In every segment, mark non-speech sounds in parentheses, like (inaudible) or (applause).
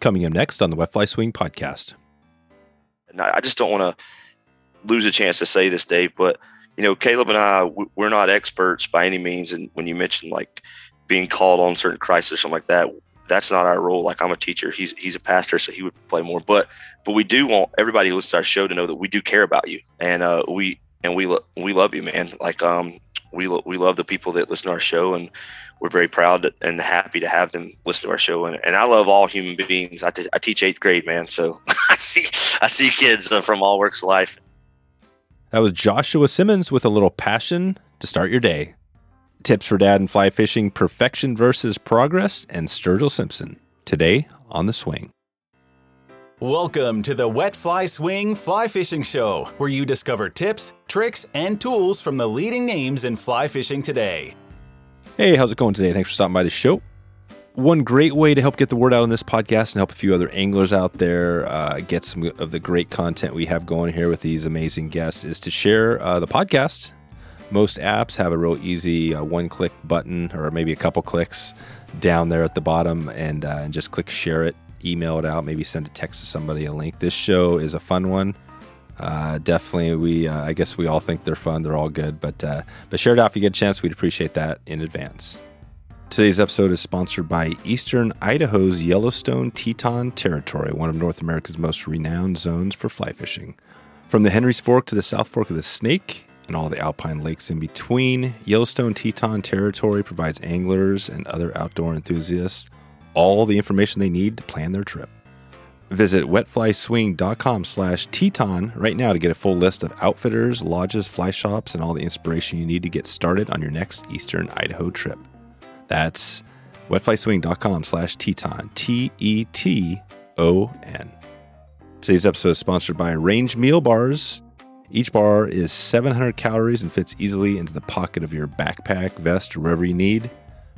Coming up next on the Wet Fly Swing podcast. And I just don't want to lose a chance to say this, Dave, but you know, Caleb and I, we're not experts by any means. And when you mentioned like being called on certain crisis or something like that, that's not our role. Like I'm a teacher, he's he's a pastor, so he would play more. But but we do want everybody who listens to our show to know that we do care about you, and uh, we and we lo- we love you, man. Like um, we lo- we love the people that listen to our show, and we're very proud and happy to have them listen to our show. And, and I love all human beings. I, t- I teach eighth grade, man, so (laughs) I see I see kids uh, from all works of life. That was Joshua Simmons with a little passion to start your day. Tips for dad and fly fishing, perfection versus progress, and Sturgill Simpson today on the swing. Welcome to the Wet Fly Swing Fly Fishing Show, where you discover tips, tricks, and tools from the leading names in fly fishing today. Hey, how's it going today? Thanks for stopping by the show. One great way to help get the word out on this podcast and help a few other anglers out there uh, get some of the great content we have going here with these amazing guests is to share uh, the podcast. Most apps have a real easy uh, one click button or maybe a couple clicks down there at the bottom and, uh, and just click share it email it out, maybe send a text to somebody a link. This show is a fun one. Uh, definitely, we uh, I guess we all think they're fun. They're all good, but uh, but share it out if you get a chance. We'd appreciate that in advance. Today's episode is sponsored by Eastern Idaho's Yellowstone Teton Territory, one of North America's most renowned zones for fly fishing. From the Henry's Fork to the South Fork of the Snake and all the alpine lakes in between, Yellowstone Teton Territory provides anglers and other outdoor enthusiasts all the information they need to plan their trip. Visit wetflyswing.com slash Teton right now to get a full list of outfitters, lodges, fly shops, and all the inspiration you need to get started on your next Eastern Idaho trip. That's wetflyswing.com slash Teton, T E T O N. Today's episode is sponsored by Range Meal Bars. Each bar is 700 calories and fits easily into the pocket of your backpack, vest, or wherever you need.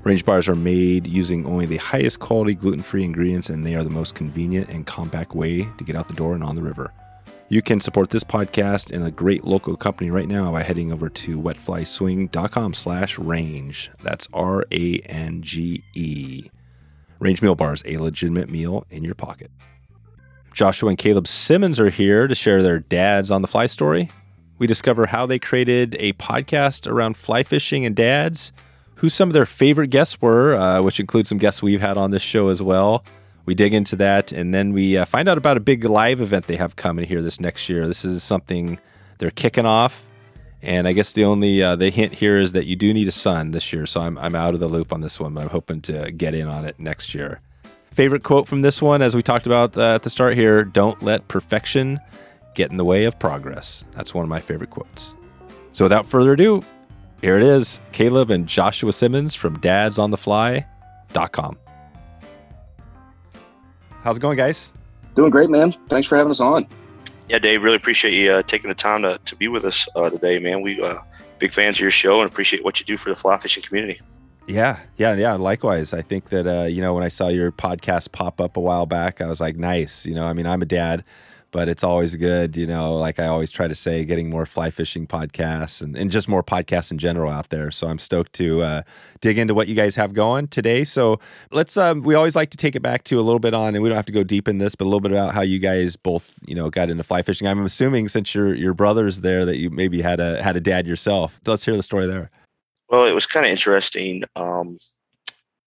Range bars are made using only the highest quality gluten free ingredients, and they are the most convenient and compact way to get out the door and on the river. You can support this podcast and a great local company right now by heading over to wetflyswing.com slash range. That's R A N G E. Range Meal Bars, a legitimate meal in your pocket. Joshua and Caleb Simmons are here to share their dads on the fly story. We discover how they created a podcast around fly fishing and dads who some of their favorite guests were, uh, which includes some guests we've had on this show as well. We dig into that, and then we uh, find out about a big live event they have coming here this next year. This is something they're kicking off, and I guess the only uh, the hint here is that you do need a son this year. So I'm I'm out of the loop on this one, but I'm hoping to get in on it next year. Favorite quote from this one, as we talked about uh, at the start here: "Don't let perfection get in the way of progress." That's one of my favorite quotes. So without further ado, here it is Caleb and Joshua Simmons from dadsonthefly.com. How's it going, guys? Doing great, man. Thanks for having us on. Yeah, Dave, really appreciate you uh, taking the time to, to be with us uh, today, man. We uh, big fans of your show and appreciate what you do for the fly fishing community. Yeah, yeah, yeah. Likewise, I think that uh, you know when I saw your podcast pop up a while back, I was like, nice. You know, I mean, I'm a dad but it's always good, you know, like I always try to say, getting more fly fishing podcasts and, and just more podcasts in general out there. So I'm stoked to uh, dig into what you guys have going today. So let's, um, we always like to take it back to a little bit on, and we don't have to go deep in this, but a little bit about how you guys both, you know, got into fly fishing. I'm assuming since your, your brother's there that you maybe had a, had a dad yourself. Let's hear the story there. Well, it was kind of interesting. Um,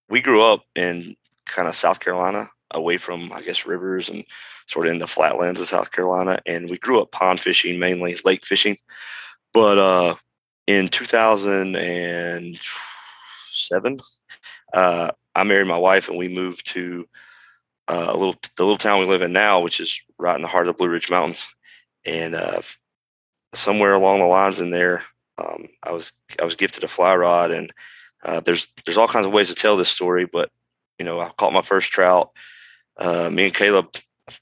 we grew up in kind of South Carolina away from, I guess, rivers and sort of in the flatlands of South Carolina. And we grew up pond fishing, mainly lake fishing. But uh, in 2007, uh, I married my wife and we moved to uh, a little the little town we live in now, which is right in the heart of the Blue Ridge Mountains. And uh, somewhere along the lines in there, um, I was I was gifted a fly rod, and uh, there's there's all kinds of ways to tell this story, but you know I caught my first trout. Uh, me and Caleb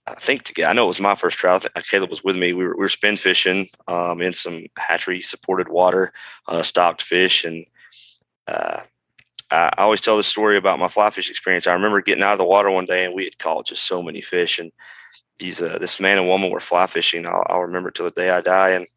I think to get, I know it was my first trout. Caleb was with me. We were, we were spin fishing um, in some hatchery supported water, uh, stocked fish. And uh, I, I, always tell this story about my fly fish experience. I remember getting out of the water one day and we had caught just so many fish. And these, uh, this man and woman were fly fishing. I'll, I'll remember till the day I die. And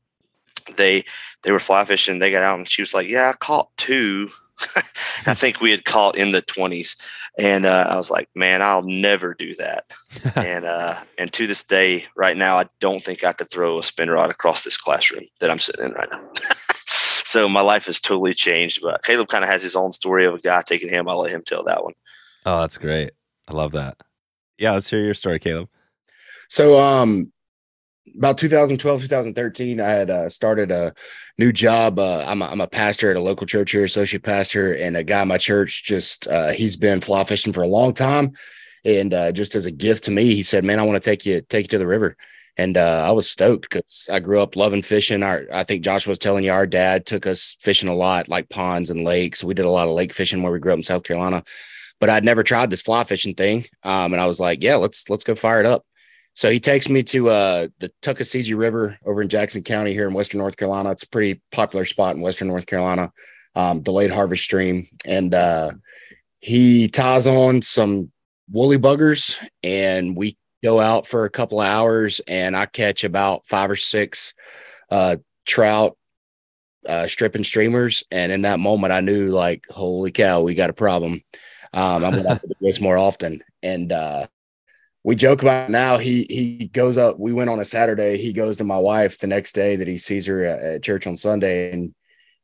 they, they were fly fishing. They got out and she was like, yeah, I caught two (laughs) I think we had caught in the 20s. And uh, I was like, man, I'll never do that. (laughs) and uh, and to this day, right now, I don't think I could throw a spin rod across this classroom that I'm sitting in right now. (laughs) so my life has totally changed. But Caleb kind of has his own story of a guy taking him. I'll let him tell that one. Oh, that's great. I love that. Yeah, let's hear your story, Caleb. So, um, about 2012 2013 i had uh, started a new job. Uh, I'm, a, I'm a pastor at a local church here associate pastor and a guy in my church just uh, he's been fly fishing for a long time. And uh, just as a gift to me he said man i want to take you take you to the river. And uh, i was stoked because i grew up loving fishing. Our, i think josh was telling you our dad took us fishing a lot like ponds and lakes. We did a lot of lake fishing where we grew up in south carolina. But i'd never tried this fly fishing thing um, and i was like yeah let's let's go fire it up so he takes me to uh, the Tuckasegee River over in Jackson County here in Western North Carolina. It's a pretty popular spot in Western North Carolina, um, delayed harvest stream. And uh, he ties on some woolly buggers and we go out for a couple of hours and I catch about five or six uh, trout uh, stripping streamers. And in that moment, I knew like, holy cow, we got a problem. Um, I'm going to do this more often. And uh, we joke about now. He he goes up. We went on a Saturday. He goes to my wife the next day that he sees her at, at church on Sunday, and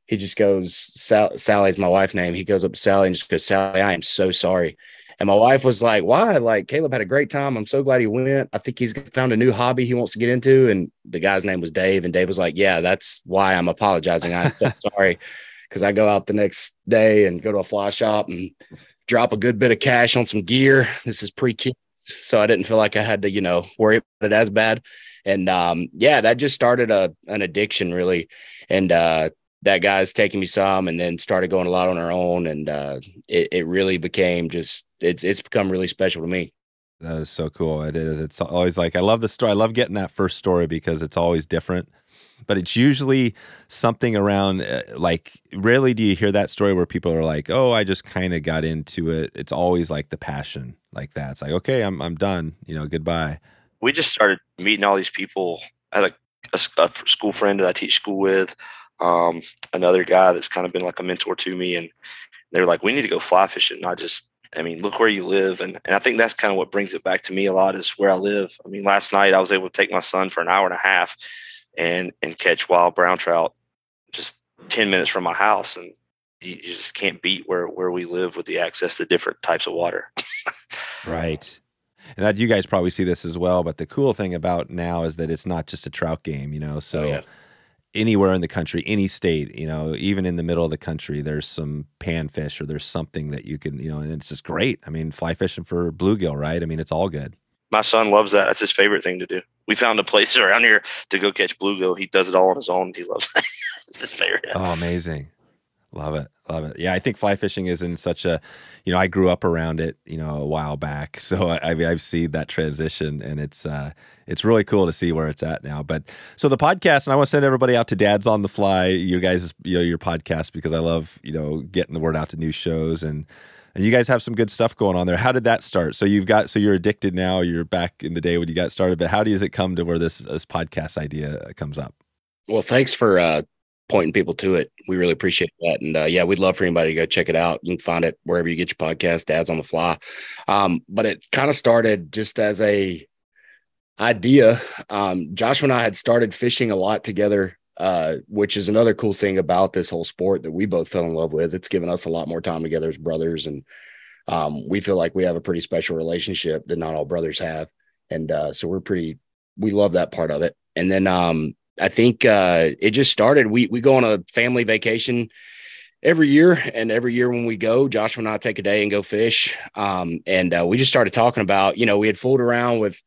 he just goes. Sal, Sally's my wife's name. He goes up to Sally and just goes, Sally, I am so sorry. And my wife was like, "Why? Like Caleb had a great time. I'm so glad he went. I think he's found a new hobby he wants to get into." And the guy's name was Dave, and Dave was like, "Yeah, that's why I'm apologizing. I'm so (laughs) sorry." Because I go out the next day and go to a fly shop and drop a good bit of cash on some gear. This is pre kid so I didn't feel like I had to, you know, worry about it as bad. And um, yeah, that just started a an addiction really. And uh, that guy's taking me some, and then started going a lot on our own, and uh, it, it really became just it's it's become really special to me. That is so cool. It is. It's always like I love the story. I love getting that first story because it's always different but it's usually something around uh, like rarely do you hear that story where people are like oh i just kind of got into it it's always like the passion like that it's like okay i'm, I'm done you know goodbye we just started meeting all these people i had a, a, a school friend that i teach school with um, another guy that's kind of been like a mentor to me and they're like we need to go fly fishing not just I mean, look where you live. And, and I think that's kind of what brings it back to me a lot is where I live. I mean, last night I was able to take my son for an hour and a half and and catch wild brown trout just 10 minutes from my house and you, you just can't beat where where we live with the access to different types of water (laughs) right and that you guys probably see this as well but the cool thing about now is that it's not just a trout game you know so oh, yeah. anywhere in the country any state you know even in the middle of the country there's some panfish or there's something that you can you know and it's just great i mean fly fishing for bluegill right i mean it's all good my son loves that. That's his favorite thing to do. We found a place (laughs) around here to go catch bluegill. He does it all on his own. He loves that. (laughs) it's his favorite. Oh, amazing. Love it. Love it. Yeah, I think fly fishing is in such a, you know, I grew up around it, you know, a while back. (laughs) So I, I mean, I've seen that transition and it's, uh, it's really cool to see where it's at now. But so the podcast, and I want to send everybody out to Dad's on the Fly, your guys, you know, your podcast because I love, you know, getting the word out to new shows and, and you guys have some good stuff going on there. How did that start? So you've got so you're addicted now. You're back in the day when you got started, but how does it come to where this this podcast idea comes up? Well, thanks for uh, pointing people to it. We really appreciate that, and uh, yeah, we'd love for anybody to go check it out. You can find it wherever you get your podcast, Dad's on the Fly. Um, but it kind of started just as a idea. Um, Josh and I had started fishing a lot together uh, which is another cool thing about this whole sport that we both fell in love with. It's given us a lot more time together as brothers, and um, we feel like we have a pretty special relationship that not all brothers have, and uh, so we're pretty. We love that part of it. And then um, I think uh, it just started. We we go on a family vacation every year, and every year when we go, Joshua and I take a day and go fish. Um, and uh, we just started talking about, you know, we had fooled around with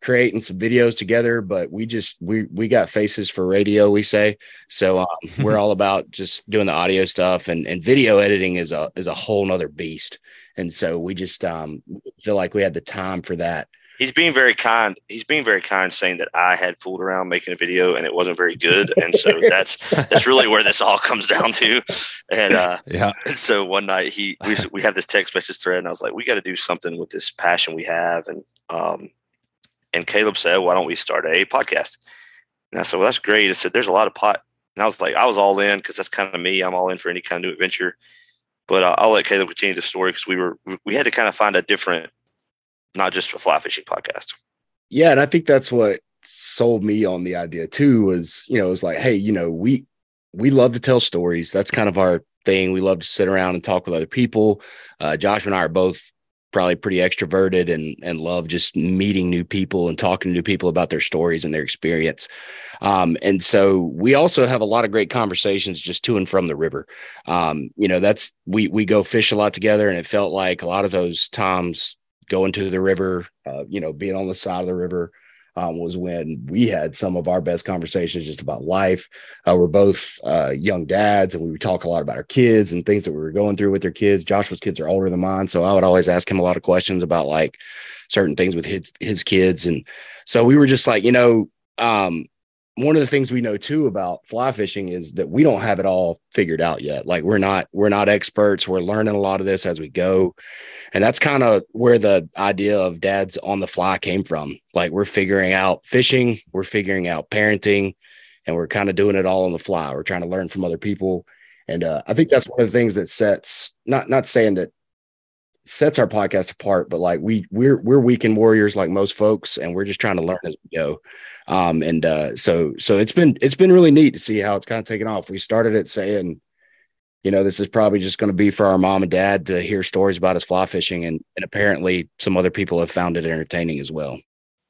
creating some videos together, but we just we we got faces for radio, we say. So um, (laughs) we're all about just doing the audio stuff and and video editing is a is a whole nother beast. And so we just um, feel like we had the time for that. He's being very kind. He's being very kind, saying that I had fooled around making a video and it wasn't very good, and so (laughs) that's that's really where this all comes down to. And uh, yeah, and so one night he we we have this text message thread, and I was like, we got to do something with this passion we have, and um, and Caleb said, why don't we start a podcast? And I said, well, that's great. I said, there's a lot of pot. And I was like, I was all in because that's kind of me. I'm all in for any kind of new adventure. but uh, I'll let Caleb continue the story because we were we had to kind of find a different, not just a fly fishing podcast. Yeah, and I think that's what sold me on the idea too. Was you know it was like, hey, you know we we love to tell stories. That's kind of our thing. We love to sit around and talk with other people. Uh, Josh and I are both probably pretty extroverted and and love just meeting new people and talking to new people about their stories and their experience. Um, and so we also have a lot of great conversations just to and from the river. Um, you know, that's we we go fish a lot together, and it felt like a lot of those times going to the river, uh, you know, being on the side of the river, um, was when we had some of our best conversations just about life. Uh, we're both uh, young dads, and we would talk a lot about our kids and things that we were going through with their kids. Joshua's kids are older than mine, so I would always ask him a lot of questions about like certain things with his his kids, and so we were just like, you know, um, one of the things we know too about fly fishing is that we don't have it all figured out yet. Like we're not we're not experts. We're learning a lot of this as we go. And that's kind of where the idea of dads on the fly came from. Like we're figuring out fishing, we're figuring out parenting, and we're kind of doing it all on the fly. We're trying to learn from other people. And uh, I think that's one of the things that sets not not saying that sets our podcast apart, but like we we're we're weekend warriors like most folks, and we're just trying to learn as we go. Um, and uh, so so it's been it's been really neat to see how it's kind of taken off. We started it saying, you know, this is probably just going to be for our mom and dad to hear stories about us fly fishing, and and apparently some other people have found it entertaining as well.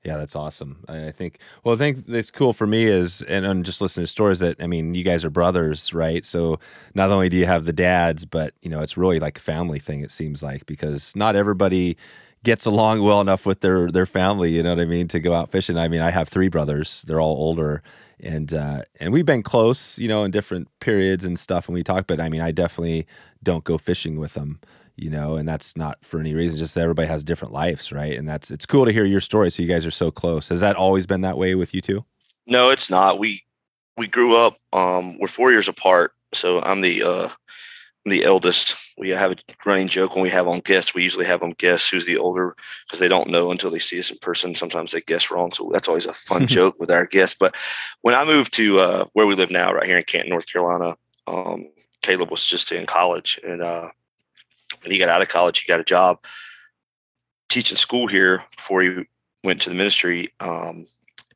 Yeah, that's awesome. I think. Well, I think that's cool for me is, and, and just listening to stories that I mean, you guys are brothers, right? So not only do you have the dads, but you know, it's really like a family thing. It seems like because not everybody gets along well enough with their their family. You know what I mean? To go out fishing. I mean, I have three brothers. They're all older, and uh, and we've been close, you know, in different periods and stuff. And we talk, but I mean, I definitely don't go fishing with them you know, and that's not for any reason. Just that everybody has different lives, right? And that's it's cool to hear your story. So you guys are so close. Has that always been that way with you two? No, it's not. We we grew up. Um, we're four years apart. So I'm the uh, the eldest. We have a running joke when we have on guests. We usually have them guess who's the older because they don't know until they see us in person. Sometimes they guess wrong, so that's always a fun (laughs) joke with our guests. But when I moved to uh, where we live now, right here in Canton, North Carolina, um, Caleb was just in college, and uh, when he got out of college, he got a job teaching school here before he went to the ministry. Um,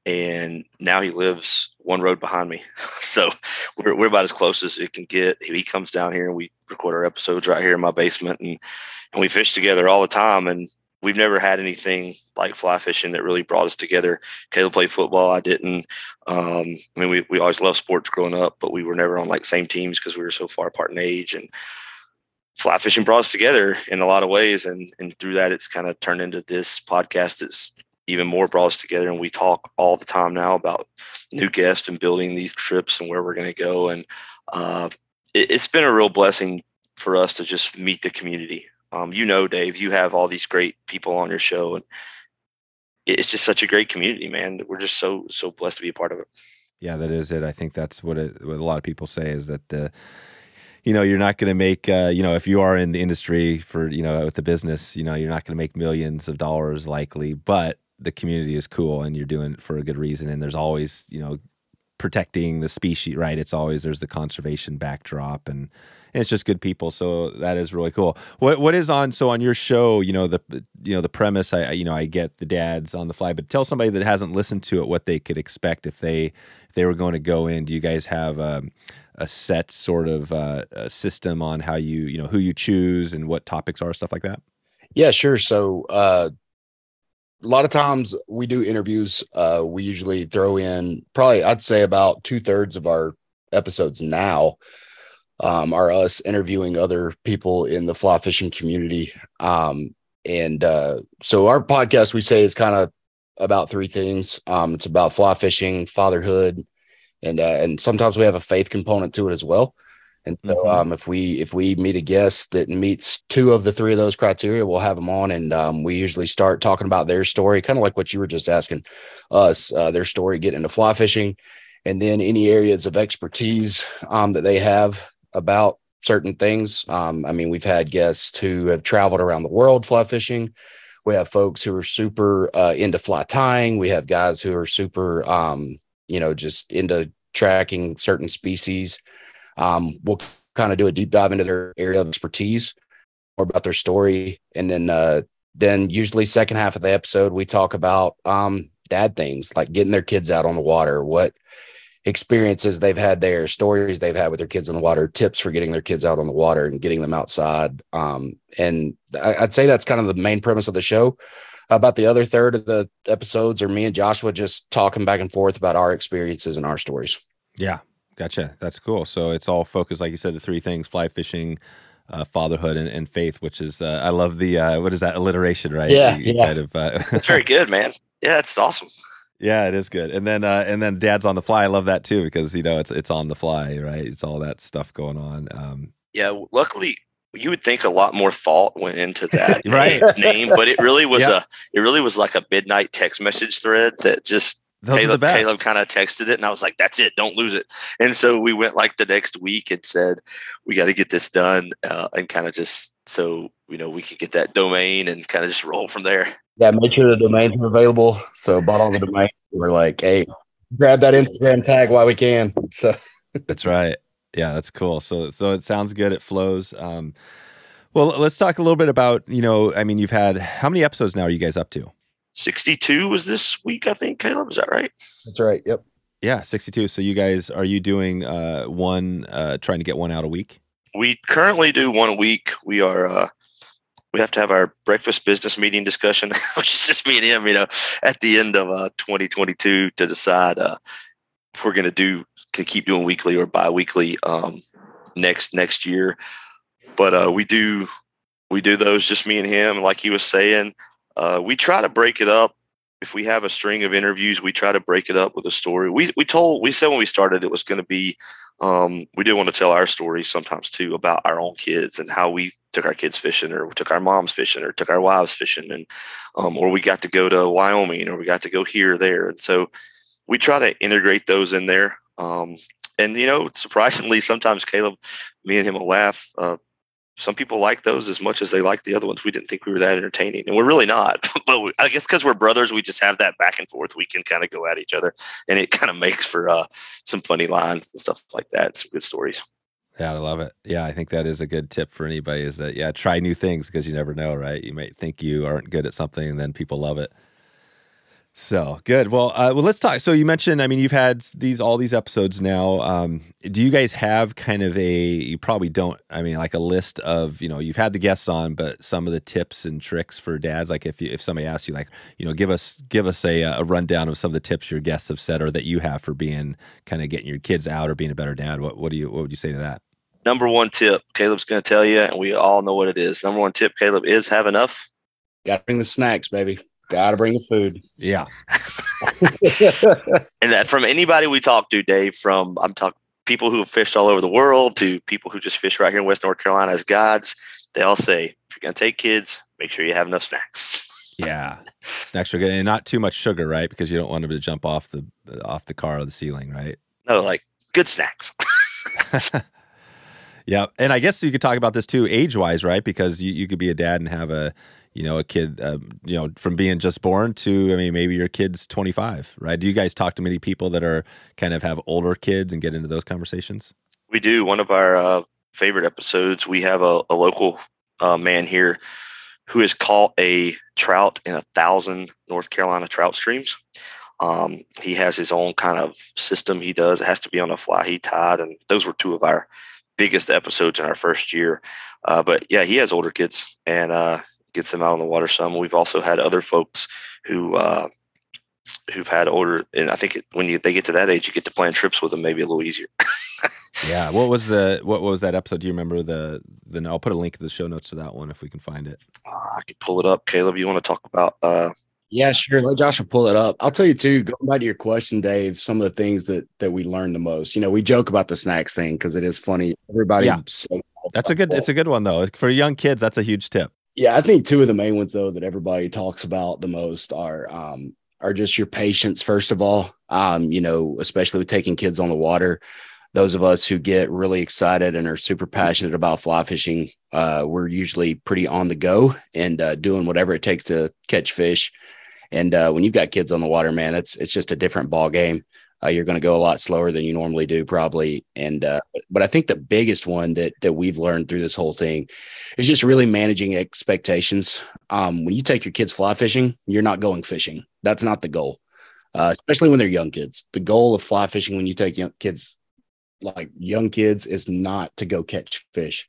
and now he lives one road behind me. (laughs) So we're, we're about as close as it can get. He comes down here and we record our episodes right here in my basement and, and we fish together all the time. And we've never had anything like fly fishing that really brought us together. Caleb played football. I didn't. Um, I mean, we, we always loved sports growing up, but we were never on like same teams because we were so far apart in age. And fly fishing brought us together in a lot of ways and and through that it's kind of turned into this podcast that's even more brought us together and we talk all the time now about new guests and building these trips and where we're going to go and uh, it, has been a real blessing for us to just meet the community. Um, you know dave you have all these great people on your show and it's just such a great community man. We're just so so blessed to be a part of it. Yeah that is it. I think that's what, it, what a lot of people say is that the you know you're not going to make uh, you know if you are in the industry for you know with the business you know you're not going to make millions of dollars likely but the community is cool and you're doing it for a good reason. And there's always you know protecting the species right? It's always there's the conservation backdrop and, and it's just good people. So that is really cool. What what is on so on your show you know the you know the premise i you know i get the dads on the fly but tell somebody that hasn't listened to it what they could expect if they if they were going to go in. Do you guys have um, a set sort of uh, system on how you you know who you choose and what topics are stuff like that? Yeah sure. So uh, a lot of times we do interviews uh, we usually throw in probably i'd say about two-thirds of our episodes now um, are us interviewing other people in the fly fishing community um, and uh, so our podcast we say is kind of about three things um, it's about fly fishing fatherhood and uh, and sometimes we have a faith component to it as well. And so, mm-hmm. um, if we if we meet a guest that meets two of the three of those criteria, we'll have them on, and um, we usually start talking about their story, kind of like what you were just asking us, uh, their story, getting into fly fishing, and then any areas of expertise um, that they have about certain things. Um, I mean, we've had guests who have traveled around the world fly fishing. We have folks who are super uh, into fly tying. We have guys who are super um, you know, just into tracking certain species. Um, we'll kind of do a deep dive into their area of expertise, more about their story, and then uh, then usually second half of the episode we talk about um, dad things like getting their kids out on the water, what experiences they've had there, stories they've had with their kids on the water, tips for getting their kids out on the water and getting them outside. Um, and I, I'd say that's kind of the main premise of the show. About the other third of the episodes are me and Joshua just talking back and forth about our experiences and our stories. Yeah, gotcha. That's cool. So it's all focused, like you said, the three things: fly fishing, uh, fatherhood, and, and, faith. Which is, uh, I love the uh, what is that alliteration, right? Yeah, you, yeah. Kind of, uh, (laughs) That's very good, man. Yeah, it's awesome. Yeah, it is good. And then uh, and then Dad's on the fly. I love that too because you know it's it's on the fly, right? It's all that stuff going on. Um, yeah, luckily you would think a lot more thought went into that (laughs) right name, but it really was Yep. a it really was like a midnight text message thread that just those are the Caleb, best. Caleb kind of texted it, and I was like, "That's it, don't lose it." And so we went like the next week and said, "We got to get this done," uh, and kind of just so you know we could get that domain and kind of just roll from there. Yeah, make sure the domains are available. So bought all the domains. We're like, hey, grab that Instagram tag while we can. So (laughs) That's right. Yeah, that's cool. So so it sounds good. It flows. Um, well, let's talk a little bit about you know. I mean, you've had how many episodes now? Are you guys up to? Sixty-two was this week, I think. Caleb, is that right? that's right. Yep. Yeah, sixty-two. So you guys are you doing uh, one, uh, trying to get one out a week? We currently do one a week. We are uh, we have to have our breakfast business meeting discussion, (laughs) which is just me and him, you know, at the end of uh, 2022 to decide uh, if we're going to do to keep doing weekly or bi-weekly um, next next year. But uh, we do we do those just me and him. Like he was saying, uh, we try to break it up. If we have a string of interviews, we try to break it up with a story. We we told we said when we started it was going to be um, we did want to tell our stories sometimes too about our own kids and how we took our kids fishing or took our moms fishing or took our wives fishing and um, or we got to go to Wyoming or we got to go here or there and so we try to integrate those in there um, and you know surprisingly sometimes Caleb me and him will laugh uh, some people like those as much as they like the other ones we didn't think we were that entertaining and we're really not (laughs) but we, I guess because we're brothers we just have that back and forth we can kind of go at each other and it kind of (laughs) makes for uh, some funny lines and stuff like that some good stories Yeah, I love it. Yeah, I think that is a good tip for anybody. Is that yeah, try new things because you never know, right? You might think you aren't good at something, and then people love it. So good. Well, uh, well, let's talk. So you mentioned, I mean, you've had these all these episodes now. Um, do you guys have kind of a? You probably don't. I mean, like a list of you know you've had the guests on, but some of the tips and tricks for dads. Like if you, if somebody asks you, like you know, give us give us a, a rundown of some of the tips your guests have said or that you have for being kind of getting your kids out or being a better dad. What what do you what would you say to that? number one tip Caleb's going to tell you, and we all know what it is. Number one tip, Caleb, is have enough. Got to bring the snacks, baby. Got to bring the food. Yeah. (laughs) And that from anybody we talk to, Dave, from I'm talking people who have fished all over the world to people who just fish right here in West North Carolina as guides, they all say, if you're going to take kids, make sure you have enough snacks. Yeah, snacks are good, and not too much sugar, right? Because you don't want them to jump off the off the car or the ceiling, right? No, like good snacks. (laughs) (laughs) yeah, and I guess you could talk about this too, age wise, right? Because you, you could be a dad and have a you know a kid, uh, you know, from being just born to I mean maybe your kid's twenty five, right? Do you guys talk to many people that are kind of have older kids and get into those conversations? we do one of our uh, favorite episodes. We have a, a local uh, man here who has caught a trout in a thousand North Carolina trout streams. Um, he has his own kind of system he does. It has to be on a fly he tied, and those were two of our biggest episodes in our first year. Uh, but yeah, he has older kids and uh, gets them out on the water some. We've also had other folks who uh, who've had older, and I think it, when you, they get to that age, you get to plan trips with them maybe a little easier. (laughs) Yeah. What was the what was that episode? Do you remember the the? I'll put a link to the show notes to that one if we can find it. Uh, I could pull it up. Caleb, you want to talk about? Uh, Yeah, sure. Let Joshua pull it up. I'll tell you too. Going back to your question, Dave. Some of the things that that we learned the most. You know, we joke about the snacks thing because it is funny. Everybody. Yeah. says- That's a good. It's a good one though for young kids. That's a huge tip. Yeah, I think two of the main ones though that everybody talks about the most are um are just your patience first of all. Um, you know, especially with taking kids on the water. Those of us who get really excited and are super passionate about fly fishing, uh, we're usually pretty on the go and uh, doing whatever it takes to catch fish. And uh, when you've got kids on the water, man, it's it's just a different ball game. Uh, you're going to go a lot slower than you normally do probably. And uh, but i think the biggest one that that we've learned through this whole thing is just really managing expectations. Um, when you take your kids fly fishing you're not going fishing. That's not the goal uh, especially when they're young kids. The goal of fly fishing when you take young kids like young kids is not to go catch fish.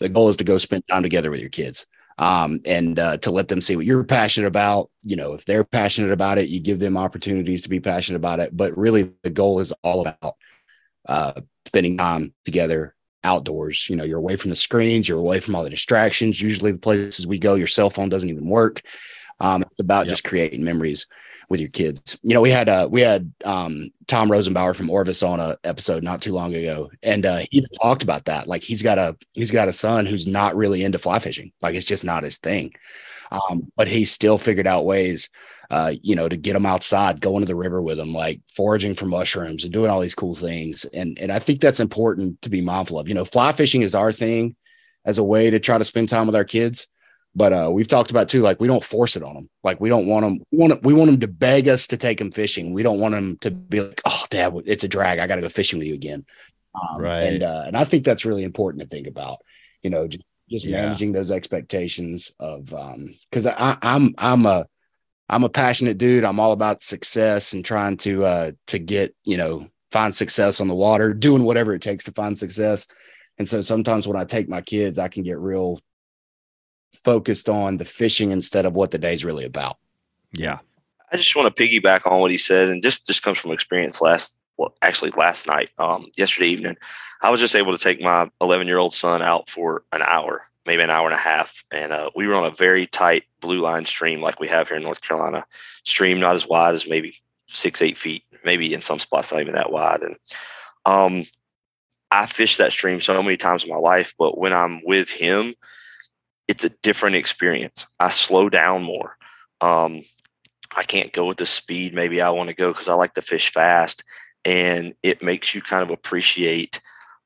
The goal is to go spend time together with your kids um, and uh, to let them see what you're passionate about. You know, if they're passionate about it, you give them opportunities to be passionate about it. But really, the goal is all about uh, spending time together outdoors. You know, you're away from the screens, you're away from all the distractions. Usually, the places we go, your cell phone doesn't even work. Um, it's about yep. just creating memories with your kids. You know, we had uh we had um Tom Rosenbauer from Orvis on a episode not too long ago, and uh, he talked about that. Like he's got a he's got a son who's not really into fly fishing. Like it's just not his thing. Um, but he still figured out ways, uh, you know, to get him outside, going to the river with him, like foraging for mushrooms and doing all these cool things. And and I think that's important to be mindful of. You know, fly fishing is our thing as a way to try to spend time with our kids. But uh, we've talked about too, like we don't force it on them. Like we don't want them. We want we want them to beg us to take them fishing. We don't want them to be like, "Oh, Dad, it's a drag. I got to go fishing with you again." Um, right. And uh, and I think that's really important to think about. You know, just just yeah. managing those expectations of um because I I'm I'm a I'm a passionate dude. I'm all about success and trying to uh to get you know find success on the water, doing whatever it takes to find success. And so sometimes when I take my kids, I can get real focused on the fishing instead of what the day's really about. Yeah. I just want to piggyback on what he said, and just just comes from experience. Last, well, actually last night, um, yesterday evening, I was just able to take my 11 year old son out for an hour, maybe an hour and a half, and uh, we were on a very tight blue line stream like we have here in North Carolina. Stream not as wide as maybe six, eight feet, maybe in some spots not even that wide, and um, I fished that stream so many times in my life, but when I'm with him it's a different experience. I slow down more. Um, I can't go with the speed maybe I want to go because I like to fish fast, and it makes you kind of appreciate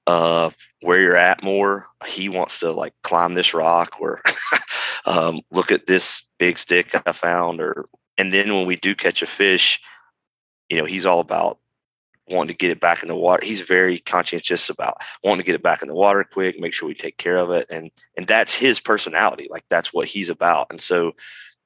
uh, where you're at more. He wants to like climb this rock or (laughs) um, look at this big stick I found, or and then when we do catch a fish, you know, he's all about wanting to get it back in the water. He's very conscientious about wanting to get it back in the water quick, make sure we take care of it. And and that's his personality. Like that's what he's about. And so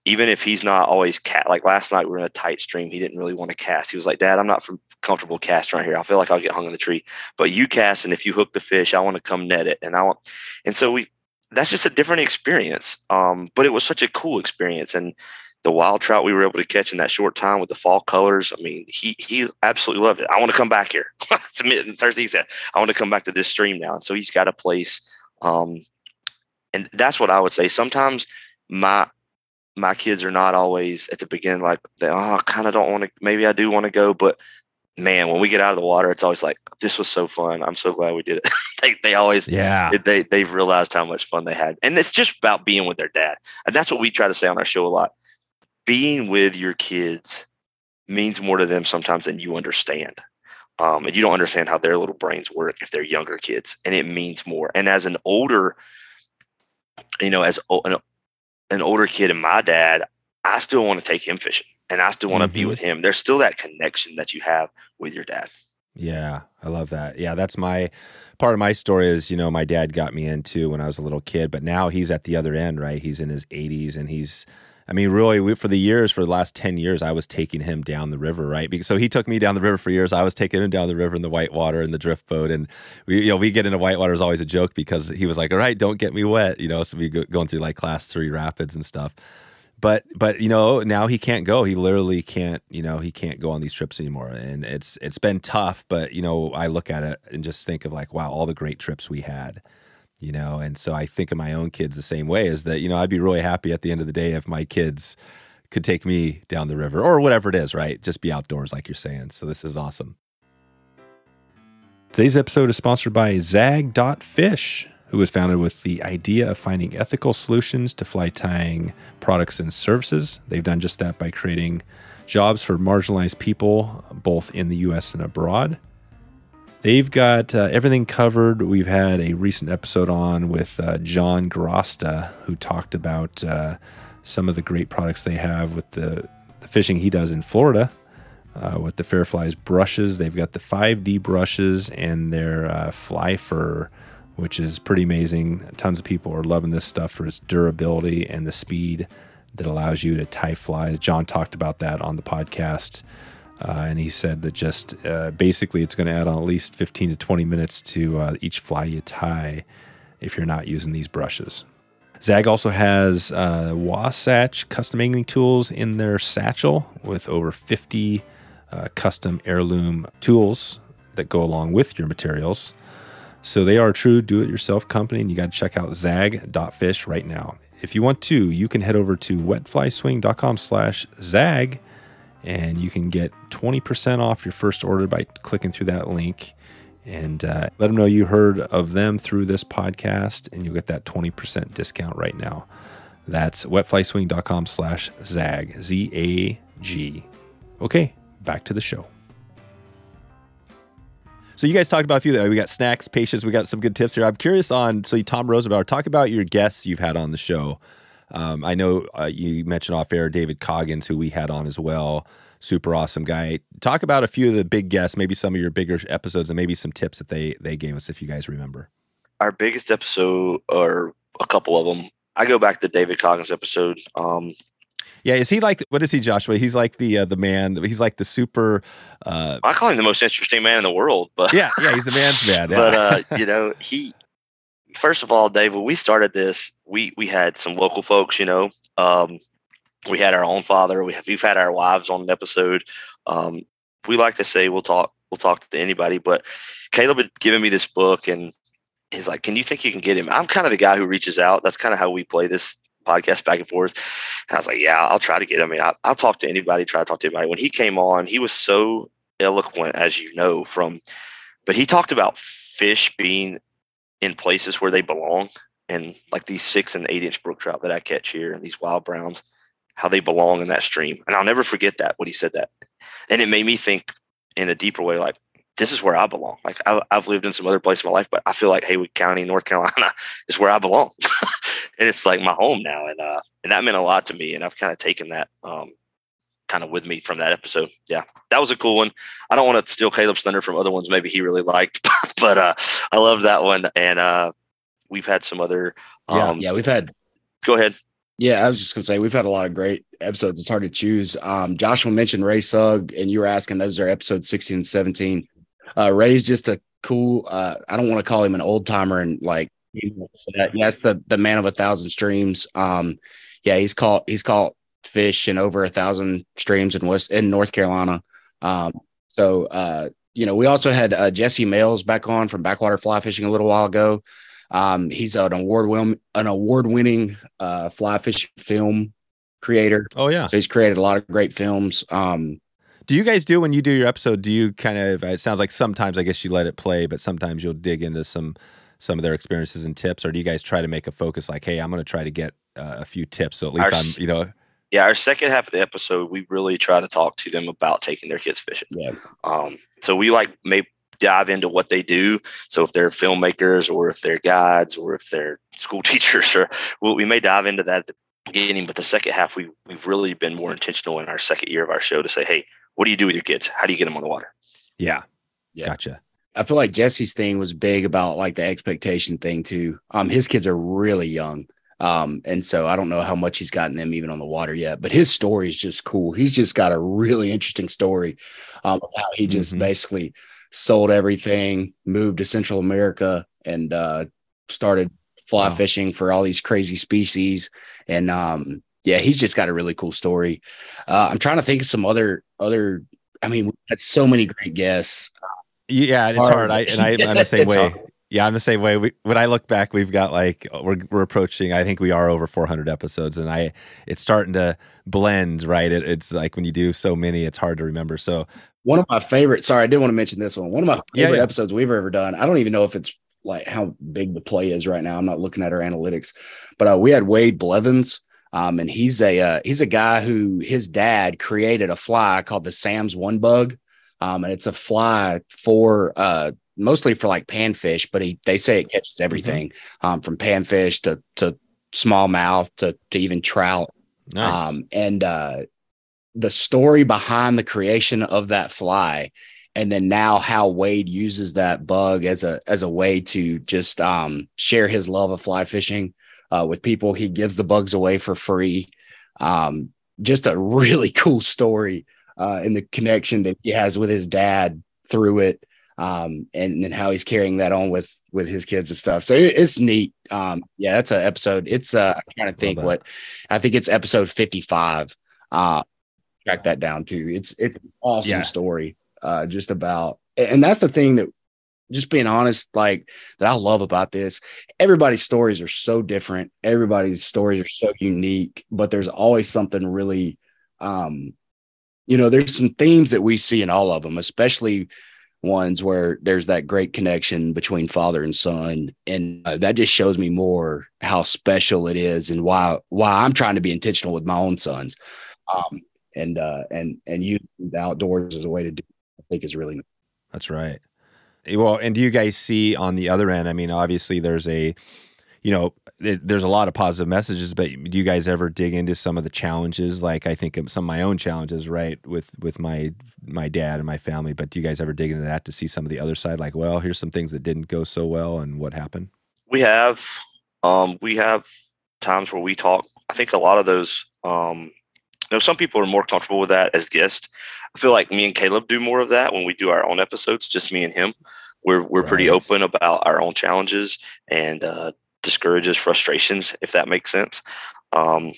even if he's not always cat like last night we were in a tight stream, he didn't really want to cast. He was like, Dad, I'm not comfortable casting right here. I feel like I'll get hung in the tree. But you cast and if you hook the fish, I want to come net it. And I want and so we that's just a different experience. Um, but it was such a cool experience. And the wild trout we were able to catch in that short time with the fall colors. I mean, he he absolutely loved it. I want to come back here. (laughs) Thursday he said, I want to come back to this stream now. And so he's got a place. Um, and that's what I would say. Sometimes my my kids are not always at the beginning like they oh I kind of don't want to maybe I do want to go, but man, when we get out of the water, it's always like this was so fun. I'm so glad we did it. (laughs) they they always yeah they they've realized how much fun they had, and it's just about being with their dad, and that's what we try to say on our show a lot being with your kids means more to them sometimes than you understand. Um, and you don't understand how their little brains work if they're younger kids, and it means more. And as an older, you know, as an, an older kid and my dad, I still want to take him fishing, and I still want to mm-hmm. be with him. There's still that connection that you have with your dad. Yeah, I love that. Yeah, that's my part of my story is, you know, my dad got me into when I was a little kid, but now he's at the other end, right? He's in his 80s and he's I mean, really, we, for the years, for the last 10 years, I was taking him down the river, right? Because, so he took me down the river for years. I was taking him down the river in the whitewater and the drift boat. And we, you know, we get into whitewater is always a joke because he was like, all right, don't get me wet, you know, so we go, going through like class three rapids and stuff. But, but, you know, now he can't go. He literally can't, you know, he can't go on these trips anymore. And it's, it's been tough. But, you know, I look at it and just think of like, wow, all the great trips we had you know and so i think of my own kids the same way is that you know i'd be really happy at the end of the day if my kids could take me down the river or whatever it is right? Just be outdoors like you're saying. So this is awesome. Today's episode is sponsored by zag.fish who was founded with the idea of finding ethical solutions to fly tying products and services. They've done just that by creating jobs for marginalized people both in the us and abroad They've got uh, everything covered. We've had a recent episode on with uh, John Grosta, who talked about uh, some of the great products they have with the, the, fishing he does in Florida. uh, with the Fairflies brushes. They've got the 5D brushes and their uh, fly fur, which is pretty amazing. Tons of people are loving this stuff for its durability and the speed that allows you to tie flies. John talked about that on the podcast. Uh, and he said that just uh, basically it's going to add on at least 15 to 20 minutes to uh, each fly you tie if you're not using these brushes. Zag also has uh, Wasatch custom angling tools in their satchel with over 50 uh, custom heirloom tools that go along with your materials. So they are a true do it yourself company, and you got to check out zag.fish right now. If you want to, you can head over to wetflyswing.com slash zag and you can get 20% off your first order by clicking through that link and uh, let them know you heard of them through this podcast and you'll get that 20% discount right now that's wetflyswing.com slash zag z-a-g okay back to the show so you guys talked about a few. That we got snacks, patience. We got some good tips here. I'm curious on. So Tom Rosenbauer, talk about your guests you've had on the show. Um, I know uh, you mentioned off air David Coggins, who we had on as well. Super awesome guy. Talk about a few of the big guests, maybe some of your bigger episodes, and maybe some tips that they they gave us, if you guys remember. Our biggest episode, or a couple of them, I go back to David Coggins episode. Um, yeah, is he like what is he, Joshua? He's like the uh, the man. He's like the super. Uh, I call him the most interesting man in the world. But yeah, yeah, he's the man's man. (laughs) Yeah. but uh, (laughs) you know, he first of all, Dave, when we started this, we we had some local folks. You know, um, we had our own father. We have, we've had our wives on an episode. Um, we like to say we'll talk we'll talk to anybody, but Caleb had given me this book and he's like, "Can you think you can get him?" I'm kind of the guy who reaches out. That's kind of how we play this podcast back and forth. And I was like, yeah, I'll try to get him. I mean, I, I'll talk to anybody, try to talk to anybody. When he came on, he was so eloquent, as you know, from, but he talked about fish being in places where they belong. And like these six and eight inch brook trout that I catch here and these wild browns, how they belong in that stream. And I'll never forget that when he said that. And it made me think in a deeper way, like, this is where I belong. Like I, have lived in some other place in my life, but I feel like Haywood County, North Carolina, (laughs) is where I belong, (laughs) and it's like my home now. And uh, and that meant a lot to me. And I've kind of taken that um, kind of with me from that episode. Yeah, that was a cool one. I don't want to steal Caleb's thunder from other ones. Maybe he really liked, (laughs) but uh, I love that one. And uh, we've had some other. Um, yeah, yeah, we've had. Go ahead. Yeah, I was just gonna say we've had a lot of great episodes. It's hard to choose. Um, Joshua mentioned Ray Sugg, and you were asking those are episodes 16 and 17. Uh, Ray's just a cool. Uh, I don't want to call him an old timer and like yeah, that's the the man of a thousand streams. Um, yeah, he's caught he's caught fish in over a thousand streams in West in North Carolina. Um, so uh, you know, we also had uh, Jesse Males back on from Backwater Fly Fishing a little while ago. Um, he's an award win an award winning uh, fly fishing film creator. Oh yeah, so he's created a lot of great films. Um, do you guys do when you do your episode? Do you kind of? It sounds like sometimes I guess you let it play, but sometimes you'll dig into some some of their experiences and tips, or do you guys try to make a focus like, hey, I'm going to try to get uh, a few tips, so at least our, I'm, you know. Yeah, our second half of the episode, we really try to talk to them about taking their kids fishing. Yeah. Um. So we like may dive into what they do. So if they're filmmakers, or if they're guides, or if they're school (laughs) teachers, or well, we may dive into that at the beginning. But the second half, we we've really been more intentional in our second year of our show to say, hey, what do you do with your kids? How do you get them on the water? Yeah. Yeah. Gotcha. I feel like Jesse's thing was big about like the expectation thing too. Um, his kids are really young. Um, and so I don't know how much he's gotten them even on the water yet, but his story is just cool. He's just got a really interesting story um, of how he just mm-hmm. basically sold everything, moved to Central America, and uh, started fly wow. fishing for all these crazy species. And um, yeah, he's just got a really cool story. Uh, I'm trying to think of some other other. I mean, we had so many great guests. Yeah, it's hard. hard. I and (laughs) I, am the same way. Hard. Yeah, I'm the same way. We, when I look back, we've got like we're we're approaching. I think we are over 400 episodes, and I it's starting to blend. Right, it, it's like when you do so many, it's hard to remember. So one of my favorite. Sorry, I did want to mention this one. One of my favorite yeah, yeah. episodes we've ever done. I don't even know if it's like how big the play is right now. I'm not looking at our analytics, but uh, we had Wade Blevins um, and he's a uh, he's a guy who his dad created a fly called the Sam's One Bug, um, and it's a fly for uh, mostly for like panfish, but he they say it catches mm-hmm. everything mm-hmm. um, from panfish to to smallmouth to to even trout. Nice. Um, and uh, the story behind the creation of that fly and then now how Wade uses that bug as a as a way to just um, share his love of fly fishing uh, with people. He gives the bugs away for free. Um, just a (laughs) really cool story uh, in the connection that he has with his dad through it, um, and and how he's carrying that on with with his kids and stuff. So it, it's neat. Um, yeah, that's an episode. It's uh, I'm trying to think what I think it's episode 55. Uh, track that down too. It's it's an awesome yeah. story uh, just about, and that's the thing that just being honest, like that I love about this. Everybody's stories are so different. Everybody's stories are so unique, but there's always something really, um, you know, there's some themes that we see in all of them, especially ones where there's that great connection between father and son, and uh, that just shows me more how special it is and why why I'm trying to be intentional with my own sons, um, and uh, and and use the outdoors as a way to do I think is really that's right. Well and do you guys see on the other end i mean obviously there's a you know it, there's a lot of positive messages but do you guys ever dig into some of the challenges? Like i think some of my own challenges right with with my my dad and my family but do you guys ever dig into that to see some of the other side? Like well here's some things that didn't go so well and what happened? We have um we have times where we talk. I think a lot of those um you know some people are more comfortable with that as guests. I feel like me and Caleb do more of that when we do our own episodes, just me and him. We're we're right. pretty open about our own challenges and uh, discourages frustrations, if that makes sense. Um,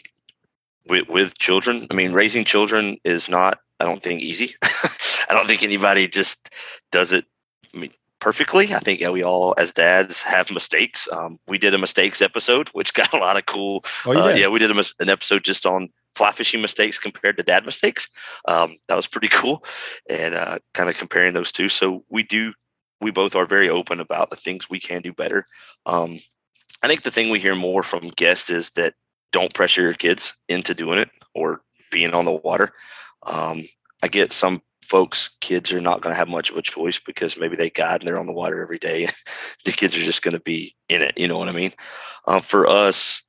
with with children, I mean, raising children is not, I don't think, easy. (laughs) I don't think anybody just does it. I mean, perfectly. I think yeah, we all, as dads, have mistakes. Um, we did a mistakes episode, which (laughs) got a lot of cool. Oh, yeah. Uh, yeah, we did a, an episode just on fly fishing mistakes compared to dad mistakes. Um, that was pretty cool, and uh, kind of comparing those two. So we do, we both are very open about the things we can do better. Um, I think the thing we hear more from guests is that don't pressure your kids into doing it or being on the water. Um, I get some folks, kids are not going to have much of a choice because maybe they guide and they're on the water every day. (laughs) the kids are just going to be in it. You know what I mean? Um, for us,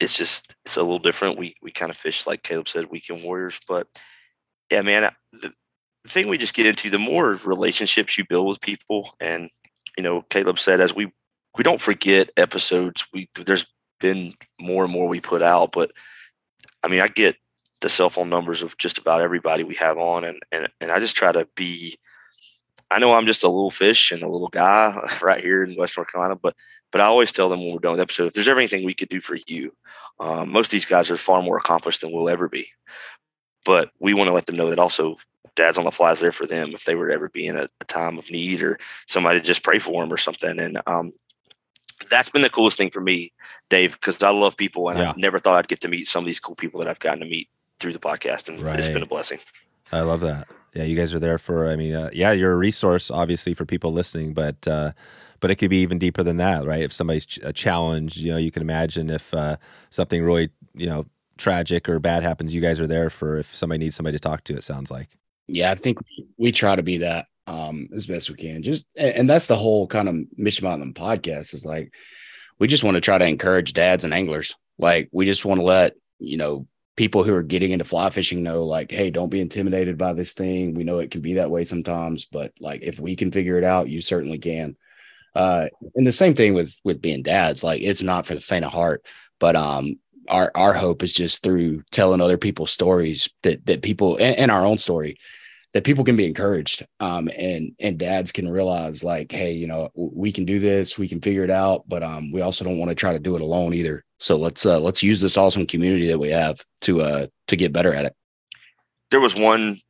it's just it's a little different. We we kind of fish like Caleb said, weekend warriors. But yeah, man, the, the thing we just get into, the more relationships you build with people, and you know, Caleb said, as we we don't forget episodes. We there's been more and more we put out, but I mean, I get the cell phone numbers of just about everybody we have on, and and and I just try to be. I know I'm just a little fish and a little guy (laughs) right here in West North Carolina, but but I always tell them when we're done with the episode, if there's ever anything we could do for you, um, most of these guys are far more accomplished than we'll ever be. But we want to let them know that also Dad's on the fly is there for them if they were ever be in a, a time of need or somebody just pray for them or something. And um, that's been the coolest thing for me, Dave, because I love people and yeah. I never thought I'd get to meet some of these cool people that I've gotten to meet through the podcast, and right. it's been a blessing. I love that. Yeah, you guys are there for. I mean, uh, yeah, you're a resource, obviously, for people listening, but. Uh, but it could be even deeper than that, right? If somebody's ch- a challenge, you know, you can imagine if uh, something really, you know, tragic or bad happens, you guys are there for if somebody needs somebody to talk to. It sounds like. Yeah, I think we try to be that um, as best we can. Just and that's the whole kind of mission the podcast is like we just want to try to encourage dads and anglers. Like we just want to let you know people who are getting into fly fishing know like hey don't be intimidated by this thing we know it can be that way sometimes but like if we can figure it out you certainly can uh, and the same thing with with being dads. Like it's not for the faint of heart, but um, our our hope is just through telling other people's stories that that people and, and our own story that people can be encouraged. Um, and and dads can realize like hey you know we can do this we can figure it out but um, we also don't want to try to do it alone either. So let's uh, let's use this awesome community that we have to uh to get better at it. There was one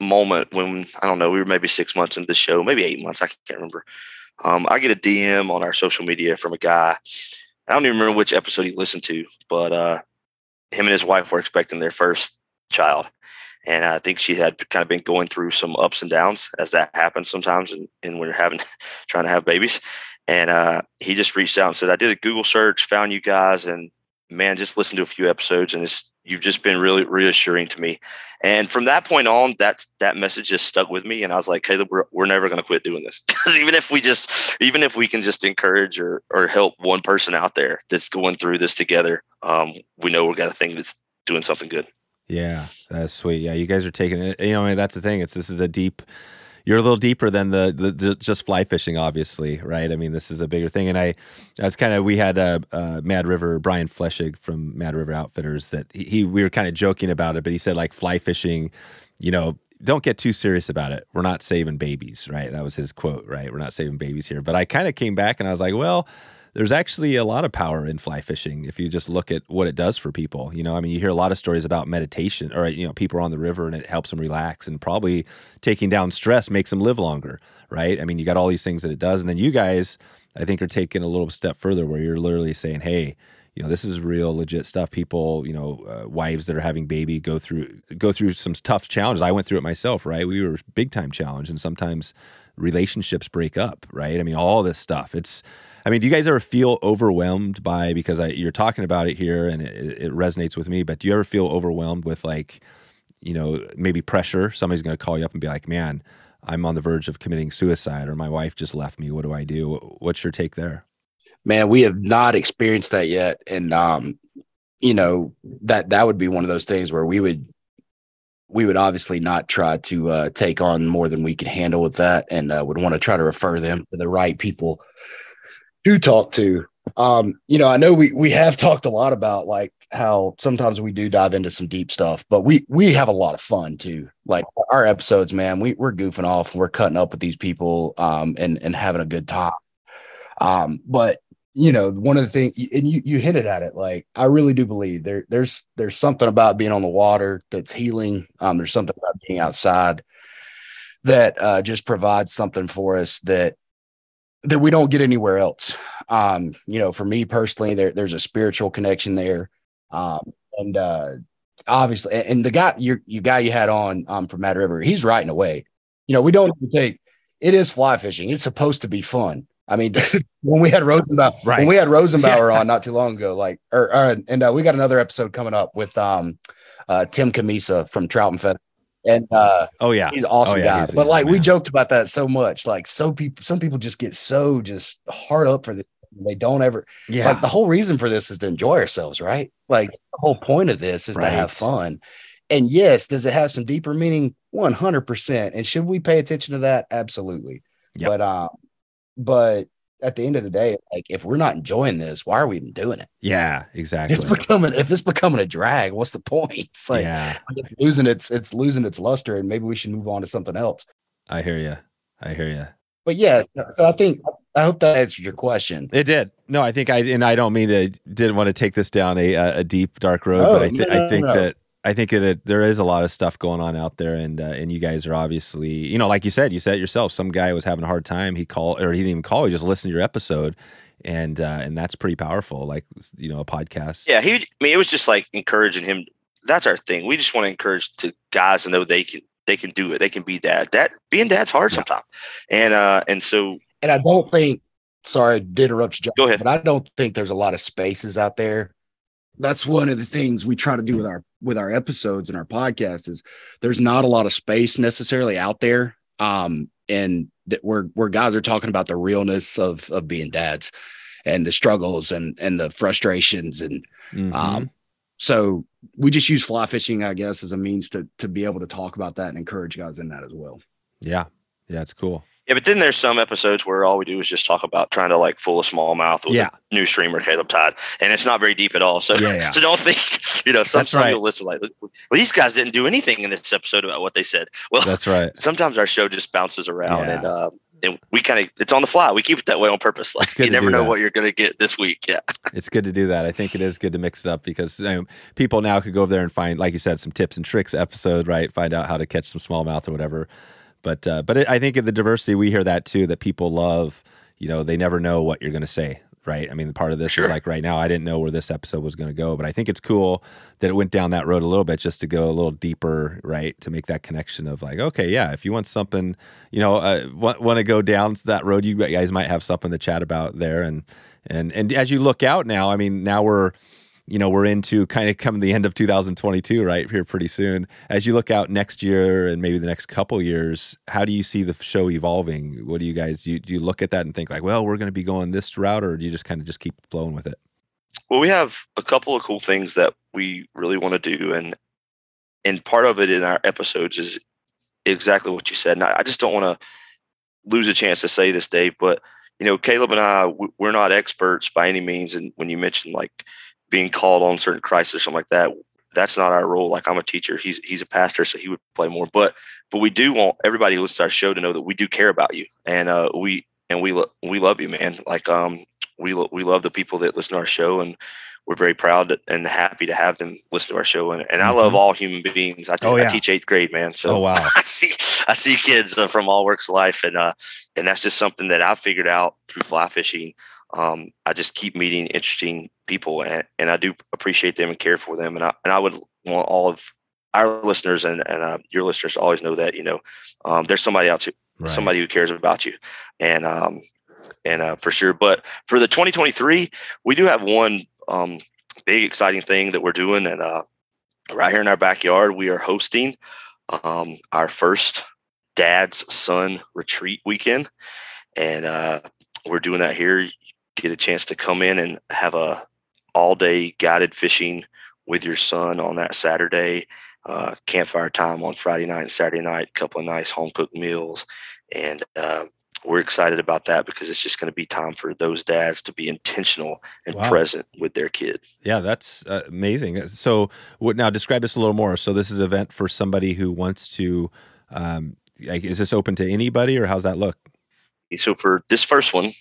moment when i don't know we were maybe six months into the show maybe eight months i can't remember. Um, I get a DM on our social media from a guy. I don't even remember which episode he listened to, but uh, him and his wife were expecting their first child. And I think she had kind of been going through some ups and downs as that happens sometimes. And, and when you're having, (laughs) trying to have babies. And uh, he just reached out and said, I did a Google search, found you guys, and man, just listened to a few episodes and it's you've just been really reassuring to me. And from that point on, that that message just stuck with me. And I was like, Caleb, we're, we're never going to quit doing this (laughs) because even if we just, even if we can just encourage or or help one person out there that's going through this together, um, we know we've got a thing that's doing something good. Yeah, that's sweet. Yeah, you guys are taking it. You know, I mean, that's the thing. It's this is a deep. You're a little deeper than the, the, just fly fishing, obviously, right? I mean, this is a bigger thing. And I, I was kind of we had a uh, Mad River Brian Flechsig from Mad River Outfitters that he, he we were kind of joking about it, but he said like fly fishing, you know, don't get too serious about it. We're not saving babies, right? That was his quote, right? We're not saving babies here. But I kind of came back and I was like, well there's actually a lot of power in fly fishing if you just look at what it does for people. You know, I mean, you hear a lot of stories about meditation or, you know, people are on the river and it helps them relax and probably taking down stress makes them live longer, right? I mean, you got all these things that it does. And then you guys, I think, are taking a little step further where you're literally saying, hey, you know, this is real legit stuff. People, you know, uh, wives that are having baby go through go through some tough challenges. I went through it myself, right? We were big time challenge, and sometimes relationships break up, right? I mean, all this stuff. It's I mean, do you guys ever feel overwhelmed by because I, you're talking about it here and it, it resonates with me? But do you ever feel overwhelmed with like, you know, maybe pressure? Somebody's going to call you up and be like, "Man, I'm on the verge of committing suicide," or "My wife just left me. What do I do?" What's your take there? Man, we have not experienced that yet, and um, you know that that would be one of those things where we would we would obviously not try to uh, take on more than we could handle with that, and uh, would want to try to refer them to the right people do talk to. Um, you know, I know we we have talked a lot about like how sometimes we do dive into some deep stuff, but we we have a lot of fun too. Like our episodes, man, we we're goofing off and we're cutting up with these people um and and having a good time. Um, but you know, one of the things and you you hinted at it, like I really do believe there there's there's something about being on the water that's healing. Um, there's something about being outside that uh just provides something for us that that we don't get anywhere else. Um, you know, for me personally, there, there's a spiritual connection there. Um, and uh, obviously, and the guy you you guy you had on um, from Mad River, he's right away. You know, we don't take it is fly fishing. It's supposed to be fun. I mean, (laughs) when we had Rosenbauer, right. when we had Rosenbauer on not too long ago, like, or, or and uh, we got another episode coming up with um, uh, Tim Cammisa from Trout and Feather and uh oh yeah. he's an awesome oh, yeah, guy. but like man. we joked about that so much. Like so people some people just get so just hard up for this they don't ever yeah. like the whole reason for this is to enjoy ourselves right? Like the whole point of this is right. to have fun. And yes does it have some deeper meaning? 100% and should we pay attention to that? Absolutely. Yep. but um but at the end of the day, like if we're not enjoying this, why are we even doing it? Yeah, exactly. It's becoming if it's becoming a drag, what's the point? (laughs) It's like yeah. it's losing its it's losing its luster, and maybe we should move on to something else. I hear you. I hear you. But yeah, I think I hope that answered your question. It did. No, I think I and I don't mean to didn't want to take this down a a deep dark road, oh, but I, th- no, no, I think no. that I think it, it, there is a lot of stuff going on out there, and uh, and you guys are obviously, you know, like you said, you said it yourself. Some guy was having a hard time. He called, or he didn't even call. He just listened to your episode, and uh, and that's pretty powerful. Like you know, a podcast. Yeah, he. I mean, it was just like encouraging him. That's our thing. We just want to encourage to guys to know they can they can do it. They can be dad. That being dad's hard yeah. sometimes, and uh and so and I don't think. Sorry, I did interrupt you. Go ahead. But I don't think there's a lot of spaces out there that's one of the things we try to do with our with our episodes and our podcast is there's not a lot of space necessarily out there. Um and that where where guys are talking about the realness of of being dads and the struggles and and the frustrations and mm-hmm. um so we just use fly fishing i guess as a means to to be able to talk about that and encourage guys in that as well. Yeah. Yeah it's cool yeah, but then there's some episodes where all we do is just talk about trying to like fool a smallmouth with yeah. a new streamer, Caleb Todd, and it's not very deep at all. So, yeah, yeah. (laughs) so don't think you know. Some, some right. you'll listen like, well, these guys didn't do anything in this episode about what they said. Well, that's right. (laughs) Sometimes our show just bounces around, and uh, and we kind of it's on the fly. We keep it that way on purpose. (laughs) Like you never know that. what you're going to get this week. Yeah, it's good to do that. I think it is good to mix it up because you know, people now could go over there and find, like you said, some tips and tricks episode, right? Find out how to catch some smallmouth or whatever. But uh, but it, I think in the diversity we hear that too that people love. You know, they never know what you're going to say, right? I mean, part of this sure. is like right now, I didn't know where this episode was going to go, but I think it's cool that it went down that road a little bit just to go a little deeper, right? To make that connection of like, okay, yeah, if you want something, you know, uh, want, want to go down that road, you guys might have something to chat about there. And and and as you look out now, I mean, now we're you know, we're into kind of coming the end of 2022 right here pretty soon. As you look out next year and maybe the next couple years, how do you see the show evolving? What do you guys do? You, do you look at that and think like, well, we're going to be going this route, or do you just kind of just keep flowing with it? Well, we have a couple of cool things that we really want to do, and and part of it in our episodes is exactly what you said. And I, I just don't want to lose a chance to say this, Dave, but you know, Caleb and I, we're not experts by any means. And when you mentioned like being called on certain crisis or something like that, that's not our role. Like I'm a teacher, he's he's a pastor, so he would play more. But but we do want everybody who listens to our show to know that we do care about you, and uh, we and we lo- we love you, man. Like um, we lo- we love the people that listen to our show, and we're very proud and happy to have them listen to our show. And, and I love mm-hmm. all human beings. I, t- oh, yeah. I teach eighth grade, man. So oh, wow. (laughs) I see I see kids uh, from all works of life, and uh, and that's just something that I figured out through fly fishing. Um, I just keep meeting interesting people, and, and I do appreciate them and care for them. And I and I would want all of our listeners and and uh, your listeners to always know that you know um, there's somebody out to right. somebody who cares about you, and um, and uh, for sure. But for the 2023, we do have one um, big exciting thing that we're doing, and uh, right here in our backyard, we are hosting um, our first dad's son retreat weekend, and uh, we're doing that here. Get a chance to come in and have a all day guided fishing with your son on that Saturday. Uh, campfire time on Friday night and Saturday night, a couple of nice home cooked meals, and uh, we're excited about that because it's just going to be time for those dads to be intentional and wow. present with their kid. Yeah, that's uh, amazing. So, what now? Describe this a little more. So, this is an event for somebody who wants to. Um, like, is this open to anybody, or how's that look? So, for this first one,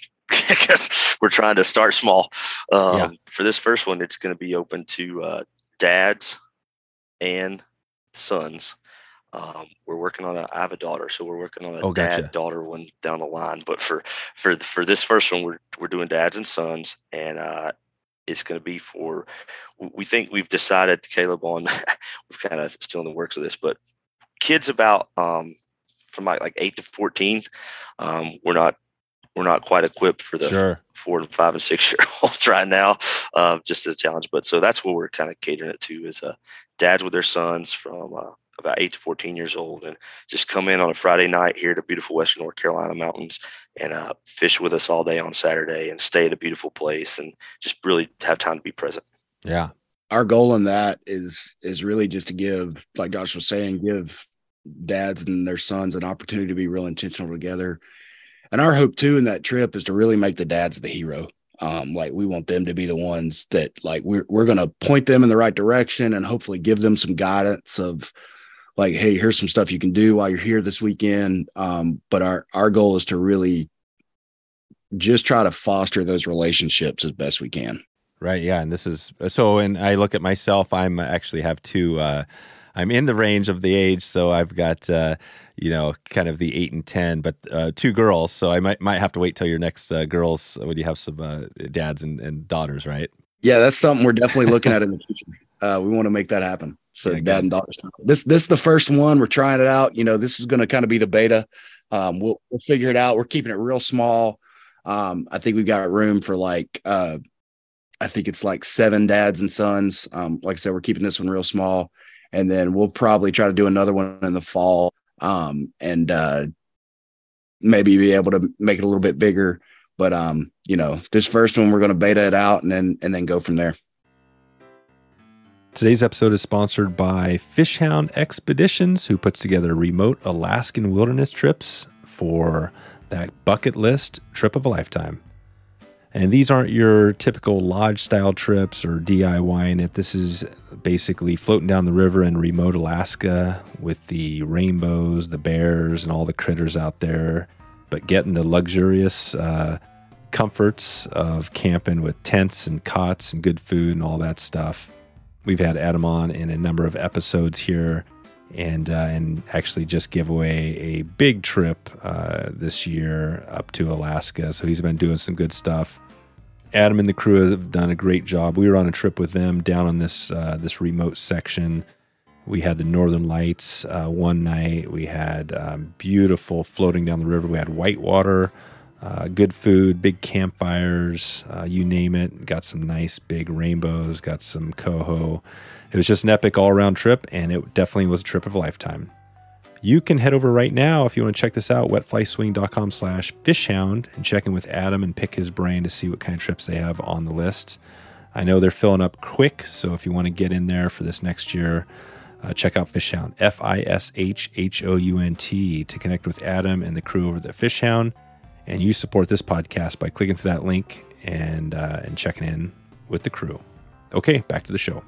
(laughs) I guess we're trying to start small. Um, yeah. For this first one, it's going to be open to uh, dads and sons um, we're working on a. I have a daughter, so we're working on a oh, dad gotcha. daughter one down the line. But for for for this first one, we're we're doing dads and sons, and uh, it's going to be for. We think we've decided, Caleb, on (laughs) we've kind of still in the works of this, but kids about um, from like, like eight to fourteen, um, we're not we're not quite equipped for the sure. four and five and six year olds (laughs) right now. Uh, just as a challenge, but so that's what we're kind of catering it to is uh, dads with their sons from uh, about eight to 14 years old and just come in on a Friday night here to beautiful Western North Carolina mountains and uh, fish with us all day on Saturday and stay at a beautiful place and just really have time to be present. Yeah. Our goal in that is, is really just to give, like Josh was saying, give dads and their sons an opportunity to be real intentional together. And our hope too in that trip is to really make the dads the hero. Um, like we want them to be the ones that like we're we're gonna point them in the right direction and hopefully give them some guidance of like, hey, here's some stuff you can do while you're here this weekend. Um, but our our goal is to really just try to foster those relationships as best we can. Right. Yeah. And this is so. And I look at myself. I'm actually have two. Uh, I'm in the range of the age, so I've got uh, you know kind of the eight and ten, but uh, two girls. So I might might have to wait till your next uh, girls when you have some uh, dads and, and daughters, right? Yeah, that's something we're definitely looking at in the future. (laughs) Uh, we want to make that happen. So yeah, dad and daughter. This this is the first one. We're trying it out. You know, this is going to kind of be the beta. Um, we'll we'll figure it out. We're keeping it real small. Um, I think we've got room for like uh, I think it's like seven dads and sons. Um, like I said, we're keeping this one real small, and then we'll probably try to do another one in the fall. Um, and uh, maybe be able to make it a little bit bigger. But um, you know, this first one we're going to beta it out and then and then go from there. Today's episode is sponsored by Fishhound Expeditions, who puts together remote Alaskan wilderness trips for that bucket list trip of a lifetime. And these aren't your typical lodge style trips or DIYing it. This is basically floating down the river in remote Alaska with the rainbows, the bears, and all the critters out there, but getting the luxurious uh, comforts of camping with tents and cots and good food and all that stuff. We've had Adam on in a number of episodes here, and uh, and actually just give away a big trip uh, this year up to Alaska. So he's been doing some good stuff. Adam and the crew have done a great job. We were on a trip with them down on this uh, this remote section. We had the Northern Lights uh, one night. We had um, beautiful floating down the river. We had whitewater uh, good food, big campfires, uh, you name it. Got some nice big rainbows, got some coho. It was just an epic all around trip, and it definitely was a trip of a lifetime. You can head over right now if you want to check this out, wetflyswing.com slash fishhound, and check in with Adam and pick his brain to see what kind of trips they have on the list. I know they're filling up quick, so if you want to get in there for this next year, uh, check out Fishhound, F I S H H O U N T, to connect with Adam and the crew over at Fishhound. And you support this podcast by clicking through that link and uh, and checking in with the crew. Okay, back to the show.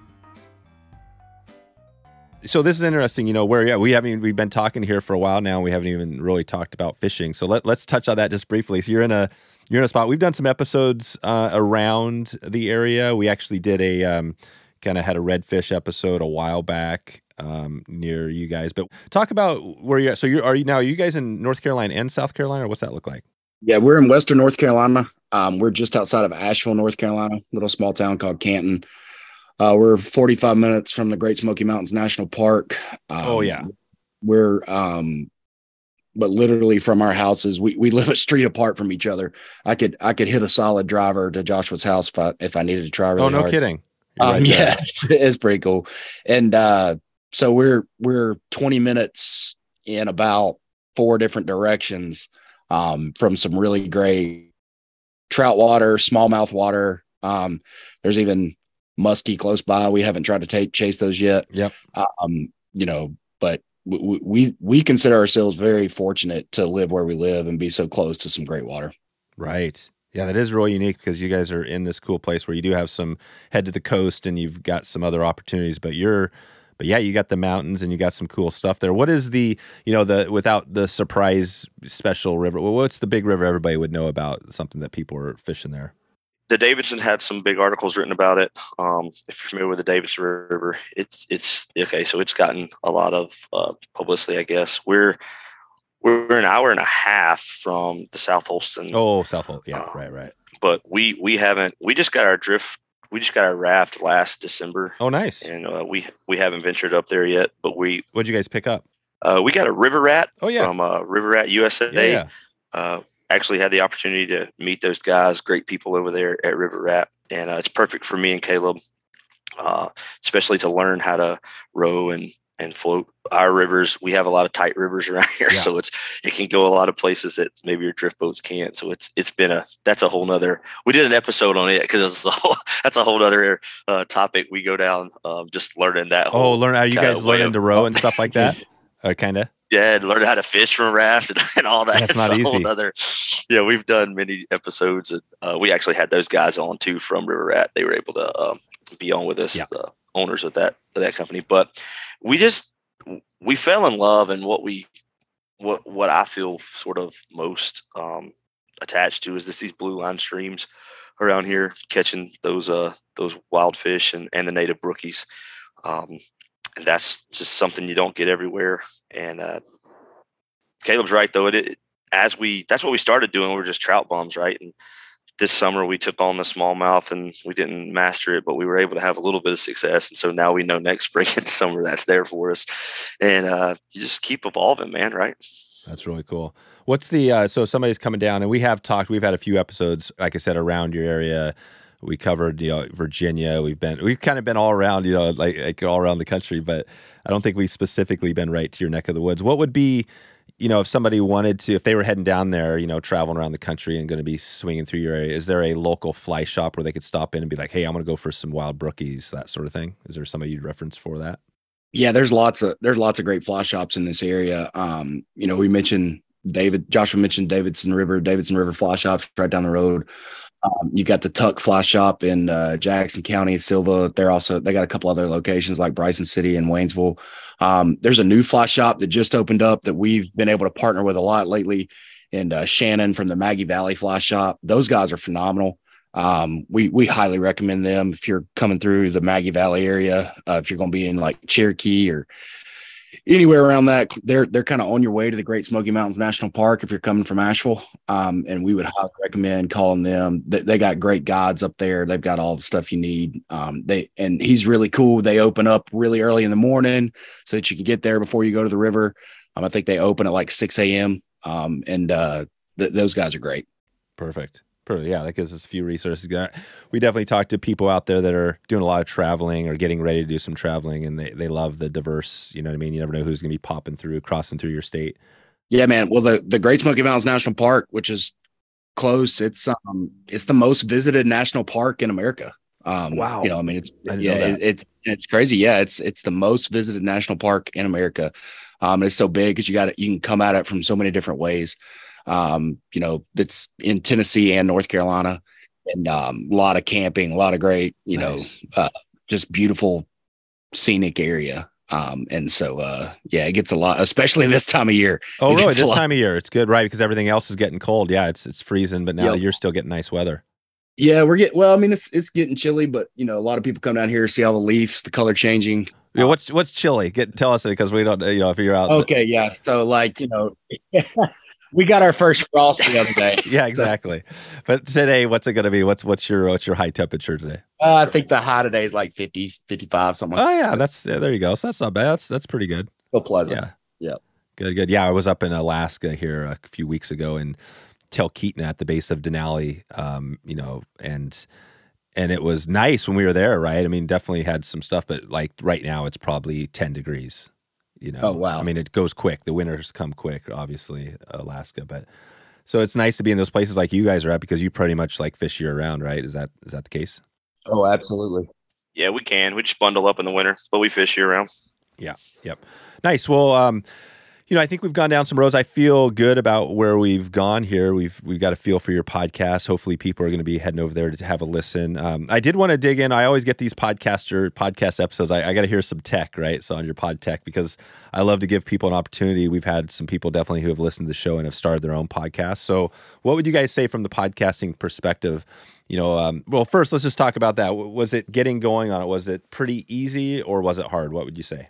So this is interesting, you know, where yeah, we haven't we've been talking here for a while now. We haven't even really talked about fishing. So let, let's touch on that just briefly. So you're in a you're in a spot. We've done some episodes uh, around the area. We actually did a um, kind of had a redfish episode a while back um, near you guys. But talk about where you're at. So you are you now? Are you guys in North Carolina and South Carolina, or what's that look like? Yeah, we're in Western North Carolina. Um, we're just outside of Asheville, North Carolina, little small town called Canton. Uh, we're 45 minutes from the Great Smoky Mountains National Park. Um, oh yeah, we're um, but literally from our houses, we we live a street apart from each other. I could I could hit a solid driver to Joshua's house if I if I needed to try. Really oh no, hard. kidding. Um, right yeah, (laughs) it's pretty cool. And uh, so we're we're 20 minutes in about four different directions um, from some really great trout water, smallmouth water. Um, there's even muskie close by. We haven't tried to take chase those yet. Yep. Um, you know, but we, we we consider ourselves very fortunate to live where we live and be so close to some great water. Right. Yeah, that is really unique because you guys are in this cool place where you do have some head to the coast and you've got some other opportunities, but you're but yeah, you got the mountains and you got some cool stuff there. What is the, you know, the without the surprise special river? What's the big river everybody would know about? Something that people are fishing there. The Davidson had some big articles written about it. Um, if you're familiar with the Davidson River, it's it's okay. So it's gotten a lot of uh, publicity, I guess. We're we're an hour and a half from the South Holston. Oh, South Holston. Yeah, um, right, right. But we we haven't. We just got our drift. We just got our raft last December. Oh, nice. And uh, we we haven't ventured up there yet. But we. What'd you guys pick up? Uh, we got a river rat. Oh yeah. From uh, River Rat USA. Yeah, yeah. Actually had the opportunity to meet those guys. Great people over there at River Rat, and uh, it's perfect for me and Caleb, uh, especially to learn how to row and and float our rivers. We have a lot of tight rivers around (laughs) here, yeah. so it's it can go a lot of places that maybe your drift boats can't. So it's it's been a that's a whole nother. We did an episode on it because it's a whole (laughs) that's a whole other uh, topic. We go down um, just learning that. Oh, learn how you guys learning to row and stuff like (laughs) that, or kind of. Yeah, and learn how to fish from a raft and, (laughs) and all that. That's not easy. Other, yeah, we've done many episodes, and uh, we actually had those guys on too from River Rat. They were able to um, be on with us, yeah. the owners of that of that company. But we just we fell in love and what we what what I feel sort of most um, attached to is this these blue line streams around here catching those uh those wild fish and, and the native brookies. Um, and that's just something you don't get everywhere. And uh, Caleb's right though. It, it as we that's what we started doing. We were just trout bums, right? And this summer we took on the smallmouth and we didn't master it, but we were able to have a little bit of success. And so now we know next (laughs) spring and summer that's there for us. And uh, you just keep evolving, man, right? That's really cool. What's the uh, so somebody's coming down and we have talked. We've had a few episodes, like I said, around your area. We covered, you know, Virginia. We've been, we've kind of been all around, you know, like, like all around the country. But I don't think we've specifically been right to your neck of the woods. What would be you know, if somebody wanted to, if they were heading down there, you know, traveling around the country and going to be swinging through your area, is there a local fly shop where they could stop in and be like, "Hey, I'm going to go for some wild brookies," that sort of thing? Is there somebody you'd reference for that? Yeah, there's lots of there's lots of great fly shops in this area. Um, you know, we mentioned David, Joshua mentioned Davidson River, Davidson River Fly Shop right down the road. Um, you got the Tuck Fly Shop in uh, Jackson County, Sylva. They're also they got a couple other locations like Bryson City and Waynesville. Um, there's a new fly shop that just opened up that we've been able to partner with a lot lately. And uh, Shannon from the Maggie Valley Fly Shop, those guys are phenomenal. Um, we we highly recommend them if you're coming through the Maggie Valley area. Uh, if you're going to be in like Cherokee or anywhere around that, they're they're kind of on your way to the Great Smoky Mountains National Park if you're coming from Asheville. Um, and we would highly recommend calling them. They, they, got great guides up there. They've got all the stuff you need. Um, they and he's really cool. They open up really early in the morning so that you can get there before you go to the river. Um, I think they open at like six a.m. Um, and uh, th- those guys are great. Perfect yeah, that gives us a few resources. We definitely talk to people out there that are doing a lot of traveling or getting ready to do some traveling, and they, they love the diverse. You know what I mean? You never know who's going to be popping through, crossing through your state. Yeah, man. Well, the the Great Smoky Mountains National Park, which is close, it's um it's the most visited national park in America. Um, Wow. You know, I mean, it's I yeah, know it, it, it's crazy. Yeah, it's it's the most visited national park in America. Um, it's so big because you got it. You can come at it from so many different ways. Um, you know, it's in Tennessee and North Carolina, and um, a lot of camping, a lot of great, you Nice. know, uh, just beautiful scenic area. Um, and so uh, yeah, it gets a lot, especially this time of year. Oh, really? This time of year, it's good, right? Because everything else is getting cold. Yeah, it's it's freezing, but now Yep. you're still getting nice weather. Yeah, we're getting well. I mean, it's it's getting chilly, but you know, a lot of people come down here see all the leaves, the color changing. Yeah, what's what's chilly? Get tell us because we don't. You know, if you're out. Okay, yeah. So like you know, (laughs) we got our first frost the other day. (laughs) Yeah, exactly. But today, what's it going to be? What's what's your what's your high temperature today? Uh, I think the high today is like 50s, 55, something like Oh yeah, So- that's yeah, there you go. So that's not bad. That's that's pretty good. so pleasant. Yeah. Yep. Good, good. Yeah, I was up in Alaska here a few weeks ago in Talkeetna at the base of Denali. Um, you know, and and it was nice when we were there, right? I mean, definitely had some stuff, but like right now it's probably 10 degrees. You know. Oh, wow. I mean, it goes quick. The winters come quick, obviously, Alaska, but so it's nice to be in those places like you guys are at because you pretty much like fish year round, right? Is that is that the case? Oh, absolutely. Yeah, we can. We just bundle up in the winter, but we fish year round. Yeah. Yep. Nice. Well, um, you know, I think we've gone down some roads. I feel good about where we've gone here. We've we've got a feel for your podcast. Hopefully, people are going to be heading over there to have a listen. Um, I did want to dig in. I always get these podcaster podcast episodes. I, I got to hear some tech, right? So on your pod tech because I love to give people an opportunity. We've had some people definitely who have listened to the show and have started their own podcast. So, what would you guys say from the podcasting perspective? You know, um, well, first let's just talk about that. Was it getting going on it? Was it pretty easy or was it hard? What would you say?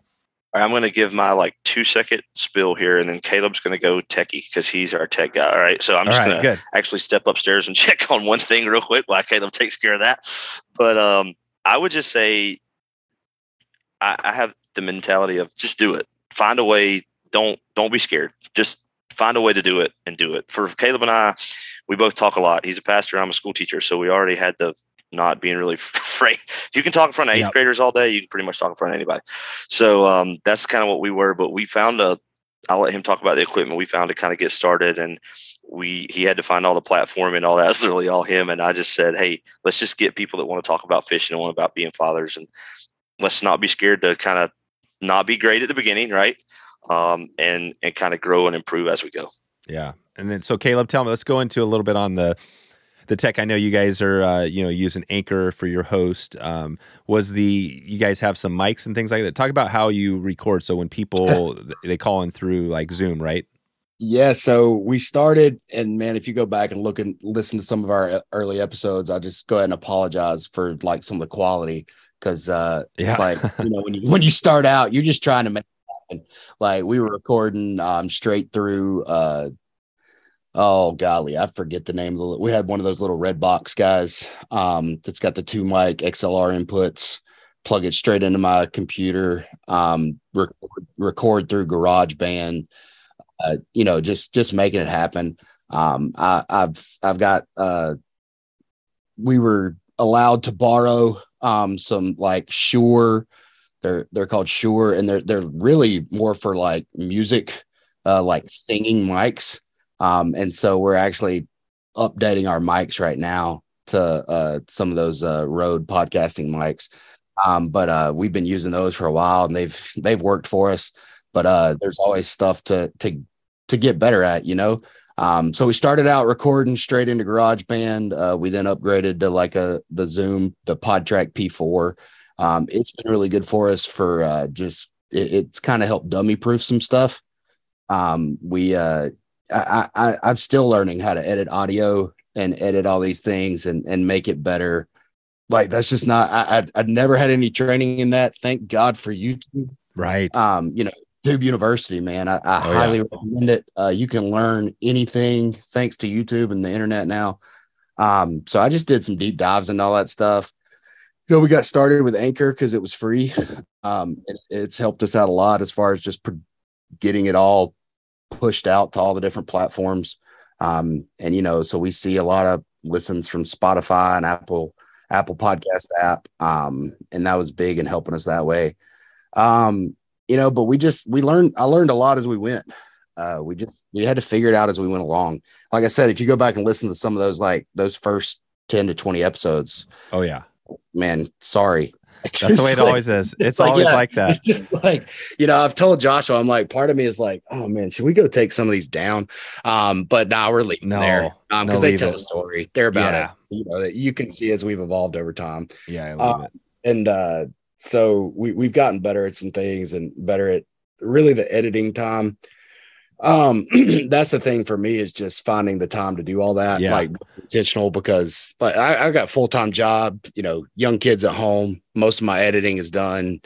All right, I'm going to give my like two second spill here, and then Caleb's going to go techie because he's our tech guy. All right, so I'm All just right, going to actually step upstairs and (laughs) check on one thing real quick while Caleb takes care of that. But um, I would just say I, I have the mentality of just do it. Find a way. Don't don't be scared. Just find a way to do it and do it. For Caleb and I, we both talk a lot. He's a pastor. I'm a school teacher, so we already had the not being really (laughs) afraid. If you can talk in front of eighth Yep. graders all day, you can pretty much talk in front of anybody. So um, that's kind of what we were. But we found a. I'll let him talk about the equipment we found to kind of get started, and we he had to find all the platform and all that. (laughs) It's literally all him. And I just said, hey, let's just get people that want to talk about fishing and want about being fathers, and let's not be scared to kind of not be great at the beginning, right? Um, and and kind of grow and improve as we go. Yeah. And then so Caleb, tell me, let's go into a little bit on the the tech. I know you guys are uh, you know using Anchor for your host. Um, was the you guys have some mics and things like that? Talk about how you record. So when people (laughs) they call in through like Zoom, right? Yeah, so we started, and man, if you go back and look and listen to some of our uh, early episodes, I'll just go ahead and apologize for like some of the quality because uh, Yeah. it's like you know when you (laughs) when you start out, you're just trying to make it happen. Like we were recording um, straight through. Uh, oh golly, I forget the name of the. We had one of those little red box guys um, that's got the two mic XLR inputs. Plug it straight into my computer. Um, record, record through GarageBand uh, you know, just just making it happen. Um, I, I've I've got uh, we were allowed to borrow um some like Shure. They're they're called Shure, and they're they're really more for like music, uh, like singing mics. Um, and so we're actually updating our mics right now to uh some of those uh Rode podcasting mics. Um, but uh, we've been using those for a while, and they've they've worked for us. But uh, there's always stuff to to to get better at, you know. Um, so we started out recording straight into GarageBand. Uh, we then upgraded to like a the Zoom, the PodTrak P4. Um, it's been really good for us for uh, just it, it's kind of helped dummy proof some stuff. Um, we uh, I, I I'm still learning how to edit audio and edit all these things and and make it better. Like that's just not I I I'd never had any training in that. Thank God for YouTube Right. um, you know, Tube University, man. I, I Oh, yeah. highly recommend it. Uh, you can learn anything thanks to YouTube and the internet now. Um, so I just did some deep dives and all that stuff. You know, we got started with Anchor because it was free. Um, it, it's helped us out a lot as far as just pro- getting it all pushed out to all the different platforms. Um, and you know, so we see a lot of listens from Spotify and Apple Apple Podcast app. Um, and that was big in helping us that way. Um, you know, but we just we learned I learned a lot as we went. Uh, we just we had to figure it out as we went along. Like I said, if you go back and listen to some of those like those first 10 to 20 episodes, oh yeah. man, sorry. That's the way it always is. It's, like, always yeah, like that. It's just like, you know, I've told Joshua, I'm like, part of me is like, oh man, should we go take some of these down? Um, but now nah, we're leaving no, there. Um, because no, they tell it. a story. They're about yeah. it. You know, that you can see as we've evolved over time. Yeah, I love uh, it. And uh, so we we've gotten better at some things and better at really the editing time um (clears throat) that's the thing for me is just finding the time to do all that yeah. like intentional because like I, I got full-time job you know young kids at home. Most of my editing is done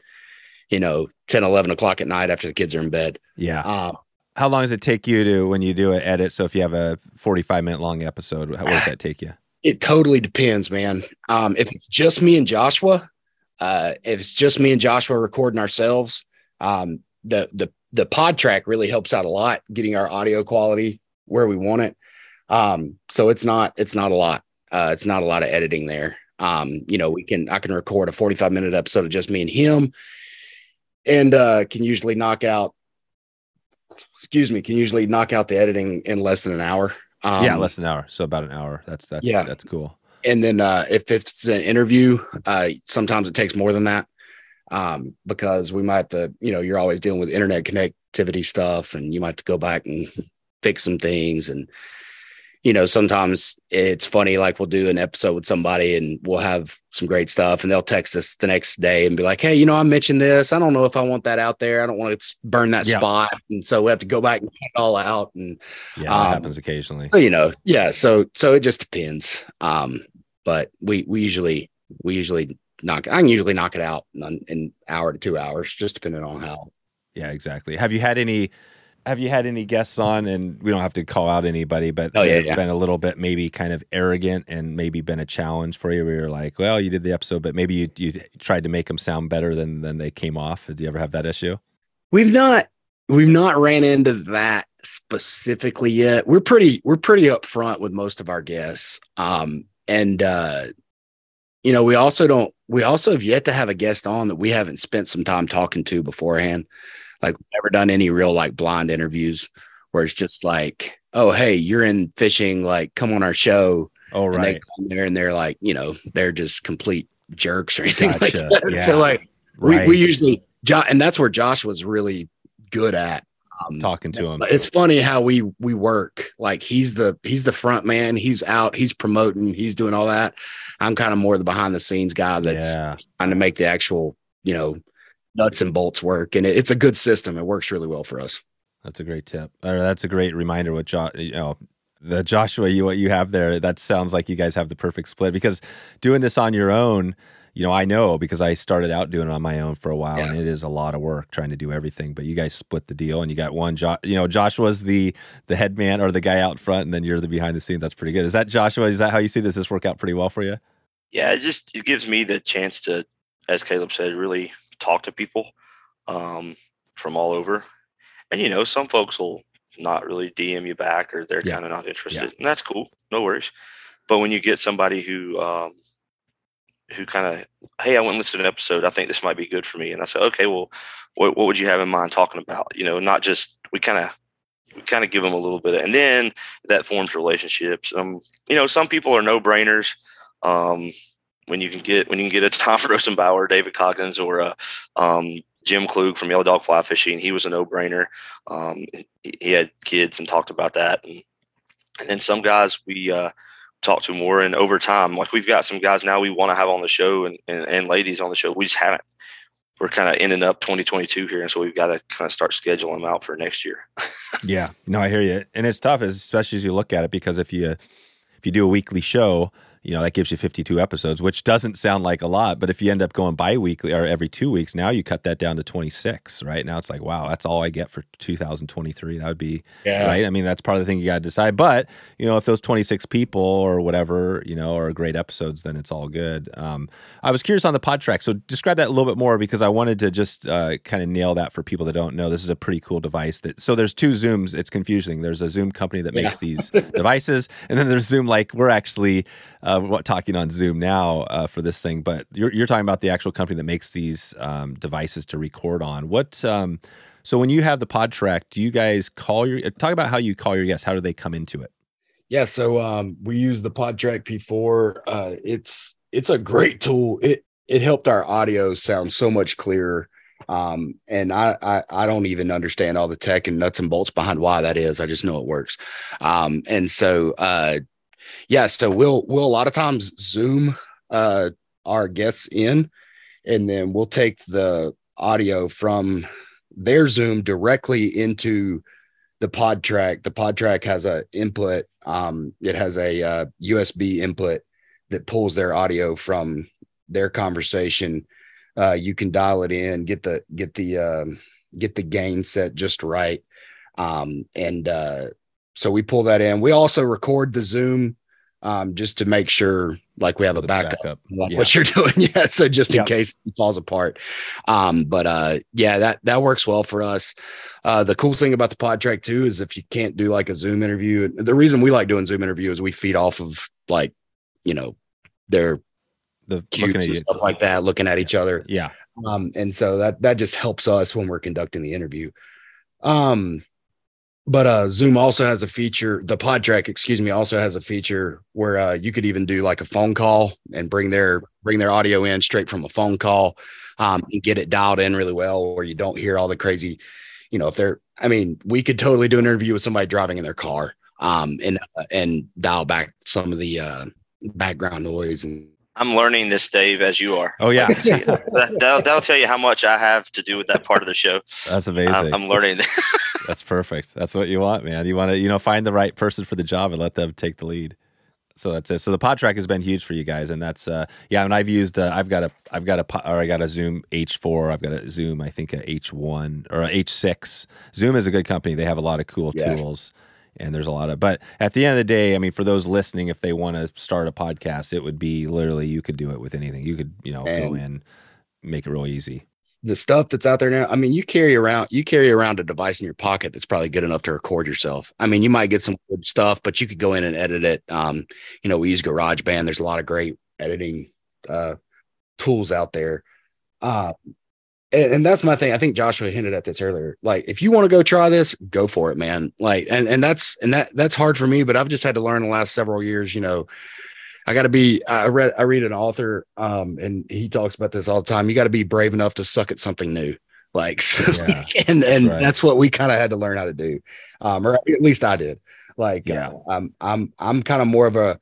you know 10 11 o'clock at night after the kids are in bed. Yeah. Um, how long does it take you to when you do an edit? So if you have a 45 minute long episode how does that take you? It totally depends man. Um if it's just me and joshua uh if it's just me and joshua recording ourselves um the the the PodTrak really helps out a lot getting our audio quality where we want it. Um so it's not it's not a lot. Uh it's not a lot of editing there. Um you know we can i can record a 45 minute episode of just me and him and uh can usually knock out excuse me can usually knock out the editing in less than an hour. Um, yeah less than an hour. So about an hour. That's that's yeah. that's cool. And then uh if it's an interview uh sometimes it takes more than that um, because we might have to, you know, you're always dealing with internet connectivity stuff and you might have to go back and fix some things. And, you know, sometimes it's funny, like we'll do an episode with somebody and we'll have some great stuff and they'll text us the next day and be like, Hey, you know, I mentioned this. I don't know if I want that out there. I don't want to burn that yeah. spot. And so we have to go back and cut it all out. And yeah, um, happens occasionally. So, you know, yeah. So, so it just depends. Um, but we, we usually, we usually knock. I can usually knock it out in an hour to two hours, just depending on how. Yeah, exactly. Have you had any? Have you had any guests on? And we don't have to call out anybody, but oh, yeah, yeah. been a little bit maybe kind of arrogant and maybe been a challenge for you. Where you're like, well, you did the episode, but maybe you you tried to make them sound better than than they came off. Do you ever have that issue? We've not we've not ran into that specifically yet. We're pretty we're pretty upfront with most of our guests. Um, and uh, you know, we also don't, we also have yet to have a guest on that we haven't spent some time talking to beforehand. Like, we've never done any real like blind interviews where it's just like, oh, hey, you're in fishing, like, come on our show. Oh, right. And they come there and they're like, you know, they're just complete jerks or anything gotcha. (laughs) like that. Yeah. So, like, right. we, we usually, and that's where Josh was really good at um, talking to him. It's funny how we we work. Like he's the he's the front man. He's out. He's promoting. He's doing all that. I'm kind of more the behind the scenes guy that's yeah. trying to make the actual you know nuts and bolts work. And it, it's a good system. It works really well for us. That's a great tip. Or that's a great reminder. What Josh, you know, the Joshua you what you have there. That sounds like you guys have the perfect split because doing this on your own you know, I know because I started out doing it on my own for a while, yeah. and it is a lot of work trying to do everything. But you guys split the deal, and you got one. Jo- you know, Joshua's the the head man or the guy out front, and then you're the behind the scenes. That's pretty good. Is that Joshua? Is that how you see this? This work out pretty well for you? Yeah, it just it gives me the chance to, as Caleb said, really talk to people um, from all over, and you know, some folks will not really DM you back, or they're yeah. kind of not interested, yeah. and that's cool. No worries. But when you get somebody who um, who kind of, hey, I went and listened to an episode. I think this might be good for me. And I said, okay, well, what, what would you have in mind talking about? You know, not just we kind of we kind of give them a little bit, and then that forms relationships. Um, you know, some people are no brainers. Um, when you can get when you can get a (laughs) Tom Rosenbauer, David Coggins, or a um, Jim Klug from Yellow Dog Fly Fishing, he was a no brainer. Um, he, he, had kids and talked about that, and, and then some guys we uh, talk to more. And over time, like we've got some guys now we want to have on the show and, and, and ladies on the show. We just haven't. We're kind of ending up 2022 here. And so we've got to kind of start scheduling them out for next year. (laughs) yeah. No, I hear you. And it's tough, especially as you look at it, because if you, if you do a weekly show, you know, that gives you 52 episodes, which doesn't sound like a lot. But if you end up going bi weekly or every two weeks, now you cut that down to 26, right? Now it's like, wow, that's all I get for 2023. That would be, yeah. right? I mean, that's part of the thing you got to decide. But, you know, if those 26 people or whatever, you know, are great episodes, then it's all good. Um, I was curious on the PodTrak. So describe that a little bit more because I wanted to just uh, kind of nail that for people that don't know. This is a pretty cool device that, so there's two Zooms. It's confusing. There's a Zoom company that makes yeah. these (laughs) devices, and then there's Zoom, like we're actually, uh, talking on Zoom now uh, for this thing, but you're, you're talking about the actual company that makes these um, devices to record on. What? Um, so when you have the PodTrak, do you guys call your talk about how you call your guests? How do they come into it? Yeah, so um, we use the PodTrak P4. Uh, it's it's a great tool. It it helped our audio sound so much clearer. Um, and I, I I don't even understand all the tech and nuts and bolts behind why that is. I just know it works. Um, and so uh yeah, so we'll we'll a lot of times zoom uh our guests in and then we'll take the audio from their zoom directly into the PodTrak. The PodTrak has a input um it has a uh, usb input that pulls their audio from their conversation. Uh you can dial it in get the get the um get the gain set just right. Um and uh so we pull that in. We also record the zoom um just to make sure like we have a backup, backup. like Yeah. what you're (laughs) doing yeah so just in Yep. case it falls apart um but uh yeah that that works well for us uh the cool thing about the PodTrak too is if you can't do like a zoom interview the reason we like doing zoom interview is we feed off of like you know their The looking cubes and you. stuff like that looking at each other Yeah. um and so that that just helps us when we're conducting the interview um but uh zoom also has a feature the PodTrak excuse me also has a feature where uh you could even do like a phone call and bring their bring their audio in straight from a phone call um and get it dialed in really well where you don't hear all the crazy you know if they're i mean we could totally do an interview with somebody driving in their car um and uh, and dial back some of the uh background noise and I'm learning this, Dave, as you are. Oh (laughs) yeah. that, that'll, that'll tell you how much I have to do with that part of the show. That's amazing. I'm, I'm learning. (laughs) That's perfect. That's what you want, man. You want to, you know, find the right person for the job and let them take the lead. So that's it. So the PodTrak has been huge for you guys, and that's uh yeah. And I've used uh, I've got a I've got a or I got a Zoom H4. I've got a Zoom I think a H1 or a H6. Zoom is a good company. They have a lot of cool Yeah. tools, and there's a lot of. But at the end of the day, I mean, for those listening, if they want to start a podcast, it would be literally you could do it with anything. You could you know go And- in, make it real easy. the stuff that's out there now. I mean, you carry around you carry around a device in your pocket that's probably good enough to record yourself. I mean, you might get some good stuff, but you could go in and edit it. Um, you know, we use GarageBand. There's a lot of great editing uh tools out there. Uh and, and that's my thing. I think Joshua hinted at this earlier. Like, if you want to go try this, go for it, man. Like, and and that's and that that's hard for me, but I've just had to learn the last several years. You know, I got to be. I read. I read an author, um, and he talks about this all the time. You got to be brave enough to suck at something new. Like, so, (laughs) Yeah, and and right. that's what we kind of had to learn how to do, um, or at least I did. Like, Yeah. uh, I'm I'm I'm kind of more of a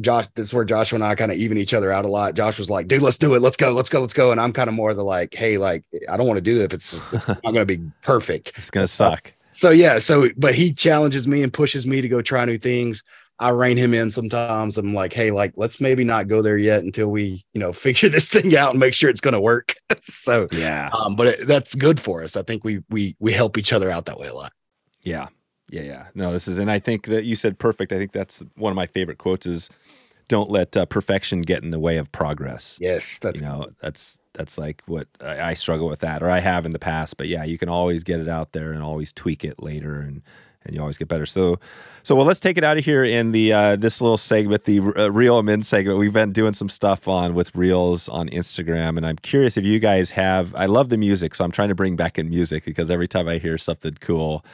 Josh. This is where Joshua and I kind of even each other out a lot. Josh was like, "Dude, let's do it. Let's go. Let's go. Let's go." And I'm kind of more the like, "Hey, like, I don't want to do it if it's (laughs) not going to be perfect." It's gonna suck. So yeah, so but he challenges me and pushes me to go try new things. I rein him in sometimes. I'm like, hey, like let's maybe not go there yet until we, you know, (laughs) figure this thing out and make sure it's going to work. (laughs) so, Yeah. um, but it, that's good for us. I think we we we help each other out that way a lot. Yeah. Yeah. Yeah. No, this is, and I think that you said perfect. I think that's one of my favorite quotes is don't let uh, perfection get in the way of progress. Yes, that's you know, that's, that's like what I, I struggle with that, or I have in the past, but yeah, you can always get it out there and always tweak it later and, and you always get better. So, so well, let's take it out of here in the, uh, this little segment, the uh, reel 'em in segment. We've been doing some stuff on with reels on Instagram and I'm curious if you guys have, I love the music. So I'm trying to bring back in music because every time I hear something cool,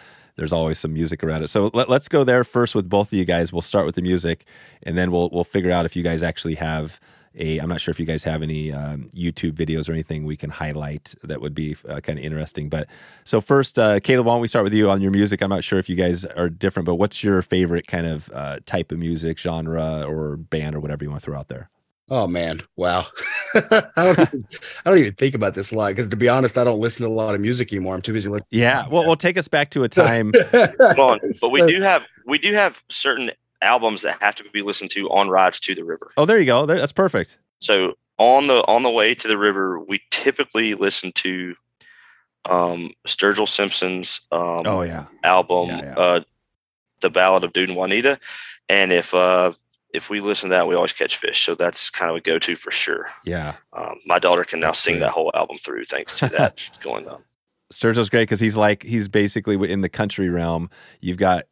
there's always some music around it. So let, us go there first with both of you guys. We'll start with the music, and then we'll we'll figure out if you guys actually have a. I'm not sure if you guys have any um, YouTube videos or anything we can highlight that would be uh, kind of interesting. But so first, uh, Caleb, why don't we start with you on your music? I'm not sure if you guys are different, but what's your favorite kind of uh, type of music, genre, or band, or whatever you want to throw out there? Oh man, wow! (laughs) I don't even, I don't even think about this a lot because to be honest, I don't listen to a lot of music anymore. I'm too busy listening. Yeah, well, well, take us back to a time. (laughs) Come on, but we do have we do have certain albums that have to be listened to on rides to the river. Oh, there you go. There, that's perfect. So on the on the way to the river, we typically listen to um Sturgill Simpson's um Oh yeah, album, Yeah, yeah. uh The Ballad of Dood and Juanita. And if uh if we listen to that, we always catch fish. So that's kind of a go to for sure. yeah. Um, my daughter can now That's sing great. that whole album through thanks to that. (laughs) She's going on. Sturgill's great because he's like he's basically in the country realm. You've got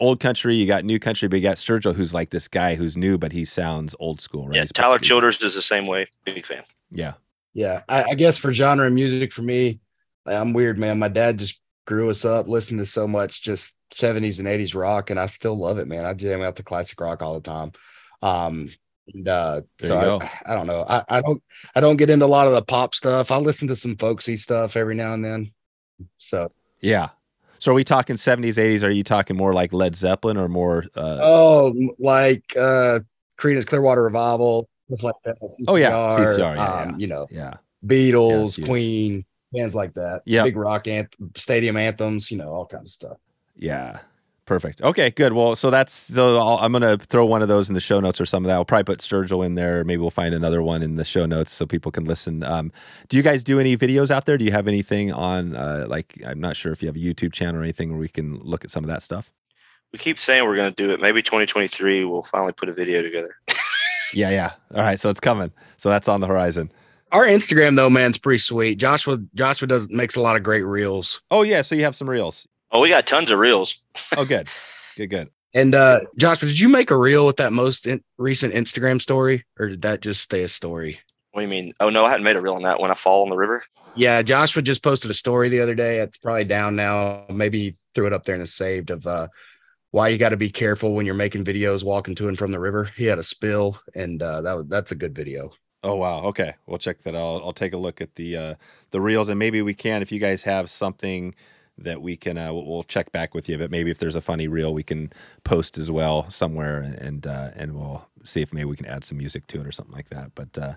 old country, you got new country, but you got Sturgill who's like this guy who's new, but he sounds old school, right? Yeah, He's- Tyler Childers does the same way. Big fan. Yeah, Yeah, I, I guess for genre of music for me, I'm weird, man. My dad just grew us up listening to so much just 70s and 80s rock, and I still love it, man. I jam out to classic rock all the time. Um, And uh, so. I, I don't know. I, I don't I don't get into a lot of the pop stuff. I listen to some folksy stuff every now and then. So Yeah. So are we talking 70s, 80s? Are you talking more like Led Zeppelin or more? Uh, oh, like uh Creedence Clearwater Revival, stuff like that. Oh, yeah. CCR, CCR, yeah, um, yeah. you know, yeah. Beatles, yes. Queen, bands like that. Yeah. big rock anth- stadium anthems, you know, all kinds of stuff. Yeah. Perfect. Okay, good. Well, so that's so I'll, I'm gonna throw one of those in the show notes or some of that. I'll probably put Sturgill in there. Maybe we'll find another one in the show notes so people can listen. Um, do you guys do any videos out there? Do you have anything on? Uh, like, I'm not sure if you have a YouTube channel or anything where we can look at some of that stuff. We keep saying we're going to do it. Maybe 2023 we'll finally put a video together. (laughs) Yeah, yeah. All right, so it's coming. So that's on the horizon. Our Instagram though, man, is pretty sweet. Joshua Joshua does makes a lot of great reels. Oh yeah, so you have some reels. Oh, we got tons of reels. Oh, good, (laughs) good, good. And uh Joshua, did you make a reel with that most in- recent Instagram story, or did that just stay a story? What do you mean? Oh no, I hadn't made a reel on that. When I fall in the river. Yeah, Joshua just posted a story the other day. It's probably down now. Maybe he threw it up there and the saved of uh why you got to be careful when you're making videos walking to and from the river. He had a spill, and uh, that was that's a good video. Oh wow. Okay, we'll check that out. I'll take a look at the uh, the reels, and maybe we can, if you guys have something that we can, uh, we'll, we'll check back with you. But maybe if there's a funny reel, we can post as well somewhere, and uh, and we'll see if maybe we can add some music to it or something like that. But uh,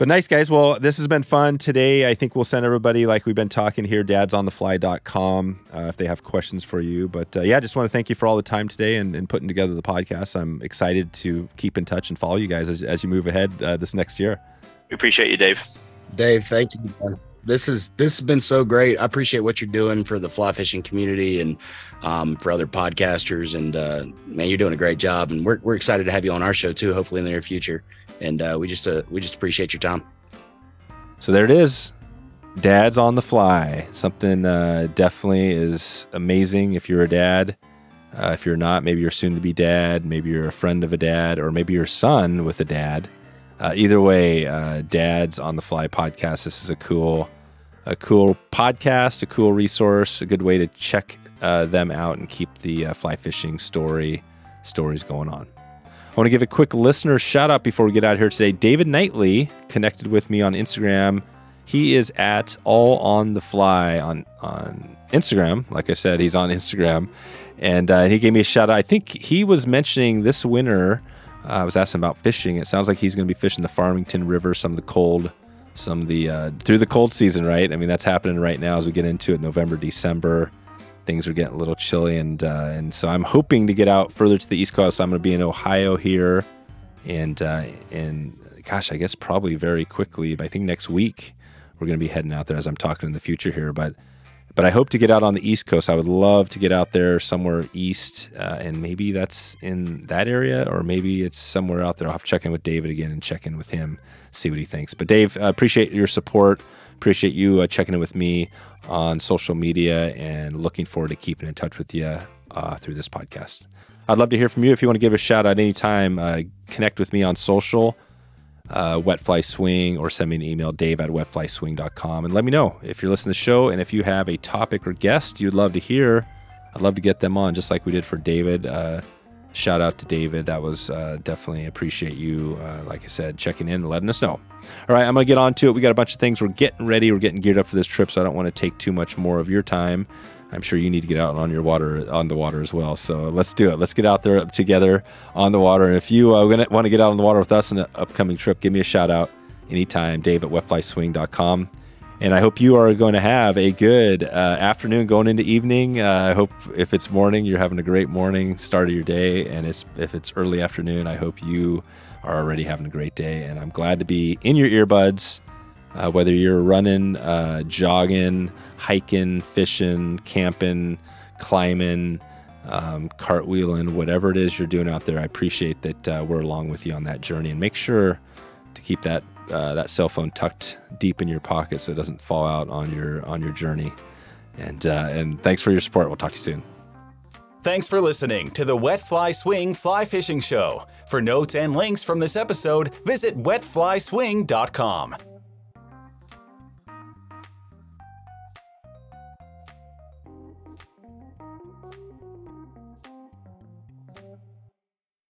but nice guys. Well, this has been fun today. I think we'll send everybody like we've been talking here, dadsonthefly.com, uh, if they have questions for you. But uh, yeah, I just want to thank you for all the time today and, and putting together the podcast. I'm excited to keep in touch and follow you guys as, as you move ahead uh, this next year. We appreciate you, Dave. Dave, thank you. Man. This is this has been so great. I appreciate what you're doing for the fly fishing community and um, for other podcasters. And uh, man, you're doing a great job. And we're we're excited to have you on our show too. Hopefully in the near future. And uh, we just uh, we just appreciate your time. So there it is. Dads on the fly. Something uh, definitely is amazing if you're a dad. Uh, if you're not, maybe you're soon to be dad. Maybe you're a friend of a dad, or maybe your son with a dad. Uh, either way, uh, Dads on the Fly podcast. This is a cool, a cool podcast, a cool resource, a good way to check uh, them out and keep the uh, fly fishing story stories going on. I want to give a quick listener shout out before we get out here today. David Knightley connected with me on Instagram. He is at all on the fly on on Instagram. Like I said, he's on Instagram, and uh, he gave me a shout out. I think he was mentioning this winter. I was asking about fishing. It sounds like he's going to be fishing the Farmington River, some of the cold, some of the uh, through the cold season, right? I mean, that's happening right now as we get into it, November, December things are getting a little chilly and uh, and so I'm hoping to get out further to the East Coast. I'm going to be in Ohio here, and uh, and gosh, I guess probably very quickly. I think next week we're going to be heading out there as I'm talking in the future here. But but I hope to get out on the East Coast. I would love to get out there somewhere east, uh, and maybe that's in that area, or maybe it's somewhere out there. I'll have to check in with David again and check in with him, see what he thinks. But Dave, uh, appreciate your support. Appreciate you uh, checking in with me on social media, and looking forward to keeping in touch with you uh, through this podcast. I'd love to hear from you. If you want to give a shout out anytime, uh, connect with me on social uh, Wet Fly Swing or send me an email, dave at wetflyswing.com, and let me know if you're listening to the show and if you have a topic or guest you'd love to hear. I'd love to get them on, just like we did for David. Uh, shout out to David. That was uh, definitely appreciate you, uh, like I said, checking in and letting us know. All right, I'm going to get on to it. We got a bunch of things. We're getting ready. We're getting geared up for this trip, so I don't want to take too much more of your time. I'm sure you need to get out on your water on the water as well. So let's do it. Let's get out there together on the water. And if you uh, want to get out on the water with us in an upcoming trip, give me a shout out anytime. Dave at wetflyswing.com. And I hope you are going to have a good uh, afternoon going into evening. Uh, I hope if it's morning, you're having a great morning start of your day. And it's, if it's early afternoon, I hope you are already having a great day. And I'm glad to be in your earbuds, uh, whether you're running, uh, jogging, hiking, fishing, camping, climbing, um, cartwheeling, whatever it is you're doing out there. I appreciate that uh, we're along with you on that journey. And make sure to keep that uh, that cell phone tucked deep in your pocket so it doesn't fall out on your on your journey. And uh, and thanks for your support. We'll talk to you soon. Thanks for listening to the Wet Fly Swing Fly Fishing Show. For notes and links from this episode, visit wetflyswing.com.